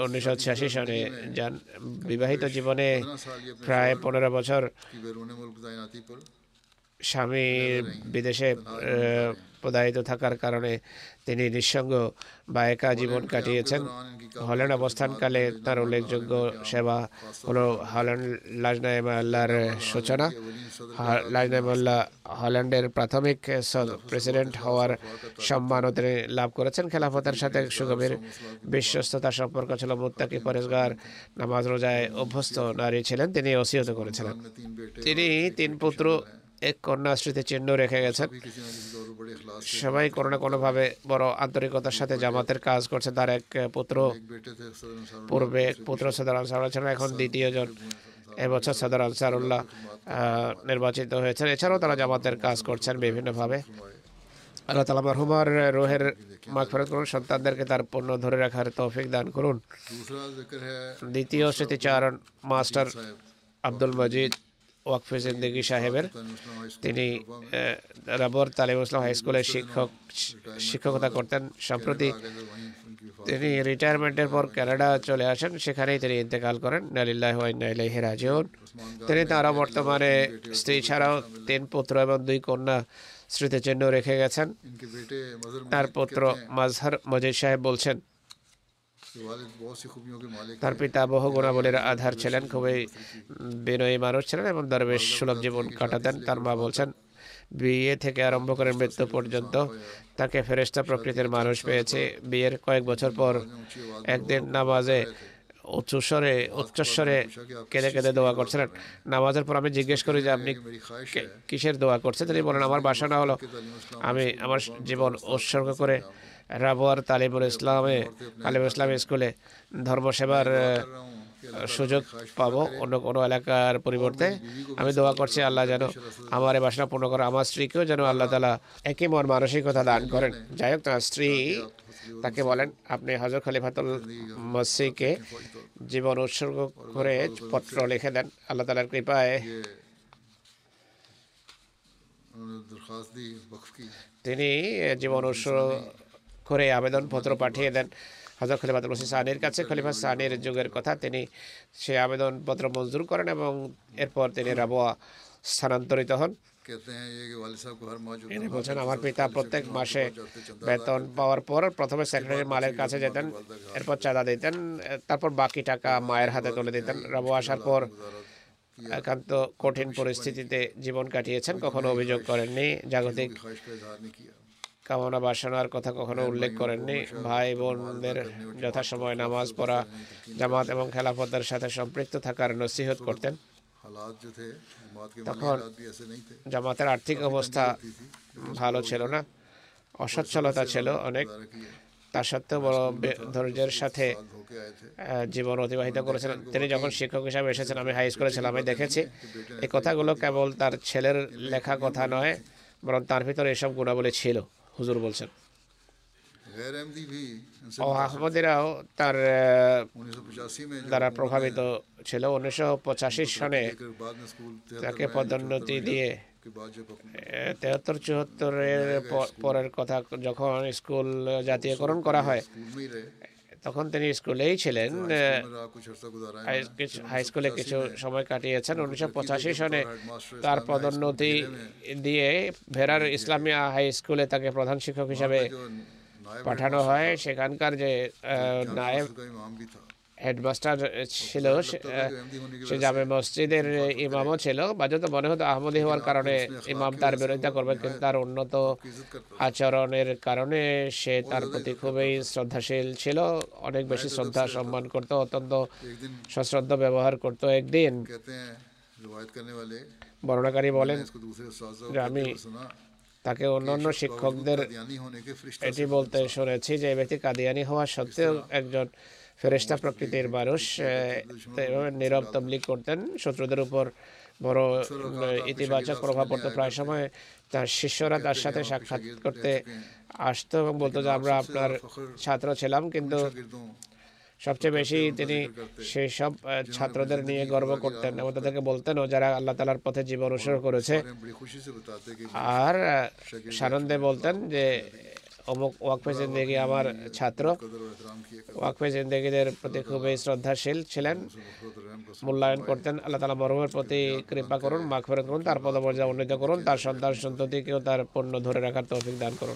উনিশশো ছিয়াশি সালে যান বিবাহিত জীবনে প্রায় পনেরো বছর স্বামী বিদেশে প্রদায়িত থাকার কারণে তিনি নিঃসঙ্গ বা একা জীবন কাটিয়েছেন। হল্যান্ড অবস্থানকালে তার উল্লেখযোগ্য সেবা হল হল্যান্ড লাজনায়ম আল্লাহর সূচনা। লাজনাইমুল্লাহ হল্যান্ডের প্রাথমিক প্রেসিডেন্ট হওয়ার সম্মানও তিনি লাভ করেছেন। খেলাফতের সাথে সুগভীর বিশ্বস্ততা সম্পর্ক ছিল মুত্তাকি পরেশগার, নামাজ রোজায় অভ্যস্ত নারী ছিলেন, তিনি অসিহত করেছিলেন। তিনি তিন পুত্র এক কন্যা স্মৃতি চিহ্ন রেখে গেছেন। সবাই কোনো না কোনোভাবে বড় আন্তরিকতার সাথে জামাতের কাজ করছে। তার এক পুত্র পূর্বে এক পুত্র সদর আনসারুল্লাহ ছিলেন এখন দ্বিতীয়জন এবছর সদর আনসারুল্লাহ নির্বাচিত হয়েছেন। এছাড়াও তারা জামাতের কাজ করছেন বিভিন্নভাবে। আল্লাহ তালা মারহুমার রোহের মাগফিরাত করুন। সন্তানদেরকে তার পণ্য ধরে রাখার তৌফিক দান করুন। দ্বিতীয় স্মৃতিচারণ মাস্টার আব্দুল মজিদ। ওয়াকফে জিন্দগি সাহেবের। তিনি রাবর তালেম ইসলাম হাই স্কুলের শিক্ষক, শিক্ষকতা করতেন। সম্প্রতি তিনি রিটায়ারমেন্টের পর কানাডা চলে আসেন। সেখানেই তিনি ইন্তেকাল করেন। নালিল্লাহ ইলাইহি রাজন তিনি তারা বর্তমানে স্ত্রী ছাড়াও তিন পুত্র এবং দুই কন্যা স্মৃতিচিহ্ন রেখে গেছেন। তার পুত্র মাজহার মজিদ সাহেব বলছেন তার পিতা বহু গুণাবলীর আধার ছিলেন, খুবই বিনয়ী মানুষ ছিলেন এবং দরবেশ সুলভ জীবন কাটাতেন। তার মা বলছেন, বিয়ে থেকে আরম্ভ করে মৃত্যু পর্যন্ত তাকে ফেরেস্তা প্রকৃতির মানুষ পেয়েছে। বিয়ের কয়েক বছর পর একদিন নামাজে উচ্চস্বরে উচ্চস্বরে কেঁদে কেঁদে দোয়া করছিলেন। নামাজের পর আমি জিজ্ঞেস করি যে, আপনি কিসের দোয়া করছেন? তিনি বলেন, আমার বাসনা হলো, আমি আমার জীবন উৎসর্গ করে রাবর তালিবুল ইসলামে আলিবুল ইসলাম স্কুলে ধর্ম সেবার সুযোগ পাবো অন্য কোনো এলাকার পরিবর্তে। আমি দোয়া করছি আল্লাহ যেন আমার এ বাসনা পূর্ণ করে আমার স্ত্রীকেও যেন আল্লাহ তালা একই মন মানসিকতা দান করেন। যাই হোক তার স্ত্রী তাকে বলেন আপনি হজর খলিফাতুল মসিকে জীবন উৎসর্গ করে পত্র লিখে দেন। আল্লাহ তালার কৃপায় তিনি জীবন উৎসর্গ করে আবেদনপত্র পাঠিয়ে দেন। হজরত খলিফাতুল মসিদ সাহানির কাছে, খলিফা সাহানির যুগের কথা তিনি সে আবেদনপত্র মঞ্জুর করেন এবং এরপর তিনি রাবোয়া স্থানান্তরিত হন। তিনি বলছেন, আমার পিতা প্রত্যেক মাসে বেতন পাওয়ার পর প্রথমে সেক্রেটারি মালের কাছে যেতেন, এরপর চাঁদা দিতেন, তারপর বাকি টাকা মায়ের হাতে তুলে দিতেন। রাবো আসার পর একান্ত কঠিন পরিস্থিতিতে জীবন কাটিয়েছেন, কখনো অভিযোগ করেননি। জাগতিক কামনা বাসনার কথা কখনো উল্লেখ করেননি। ভাই বোনদের যথাসময় নামাজ পড়া জামাত এবং খেলাফতদের সাথে সম্পৃক্ত থাকার নসিহত করতেন। তখন জামাতের আর্থিক অবস্থা ভালো ছিল না। অসচ্ছলতা ছিল অনেক। তা সত্ত্বেও বড় ধৈর্যের সাথে জীবন অতিবাহিত করেছিলেন। তিনি যখন শিক্ষক হিসাবে এসেছেন আমি হাই স্কুলে ছিলাম আমি দেখেছি। এই কথাগুলো কেবল তার ছেলের লেখা কথা নয় বরং তার ভিতরে এসব গুণাবলী ছিল। হুজুর বলছেন। আহমদিরাও তার দ্বারা প্রভাবিত ছিল। উনিশশো পঁচাশি সনে তাকে পদোন্নতি দিয়ে তেহাত্তর চুয়াত্তরের পরের কথা যখন স্কুল জাতীয়করণ করা হয় তখন তিনি স্কুলেই ছিলেন হাই স্কুলে কিছু সময় কাটিয়েছেন। উনিশশো পঁচাশি সনে তার পদোন্নতি দিয়ে ভেরার ইসলামিয়া হাই স্কুলে তাকে প্রধান শিক্ষক হিসাবে পাঠানো হয়। সেখানকার যে নায়েব হেডমাস্টার ছিল সে জামে মসজিদের ইমামও ছিল। বা যত মনে হতো আহমদি হওয়ার কারণে ইমাম তার বিরোধিতা করবে কিন্তু তার উন্নত আচরণের কারণে সে তার প্রতি খুবই শ্রদ্ধাশীল ছিল। অনেক বেশি শ্রদ্ধা সম্মান করত অত্যন্ত সশ্রদ্ধ ব্যবহার করত একদিন। বর্ণাকারী বলেন যে আমি তাকে অন্যান্য শিক্ষকদের এটি বলতে শুনেছি যে ব্যক্তি কাদিয়ানি হওয়া সত্ত্বেও একজন ফেরেস্তা প্রকৃতির মানুষ নীরব তবলিক করতেন। শত্রুদের উপর বড় ইতিবাচক প্রভাব পড়তো। প্রায় সময় তার শিষ্যরা তার সাথে সাক্ষাৎ করতে আসতো এবং বলতো যে, আমরা আপনার ছাত্র ছিলাম, কিন্তু সবচেয়ে বেশি তিনি সেই সব ছাত্রদের নিয়ে গর্ব করতেন এবং তাদেরকে বলতেন, ও যারা আল্লাহ তালার পথে জীবন অনুসরণ করেছে। আর সানন্দে বলতেন যে অমুক ওয়াকফে জিন্দেগি আমার ছাত্র। ওয়াকফে জিন্দেগিদের প্রতি খুবই শ্রদ্ধাশীল ছিলেন। মূল্যায়ন করতেন। আল্লাহ তালা মরমের প্রতি কৃপা করুন মাখফের করুন, তার পদমর্যাদা উন্নীত করুন, তার সন্তান সন্ততিকেও তার পণ্য ধরে রাখার তৌফিক দান করুন।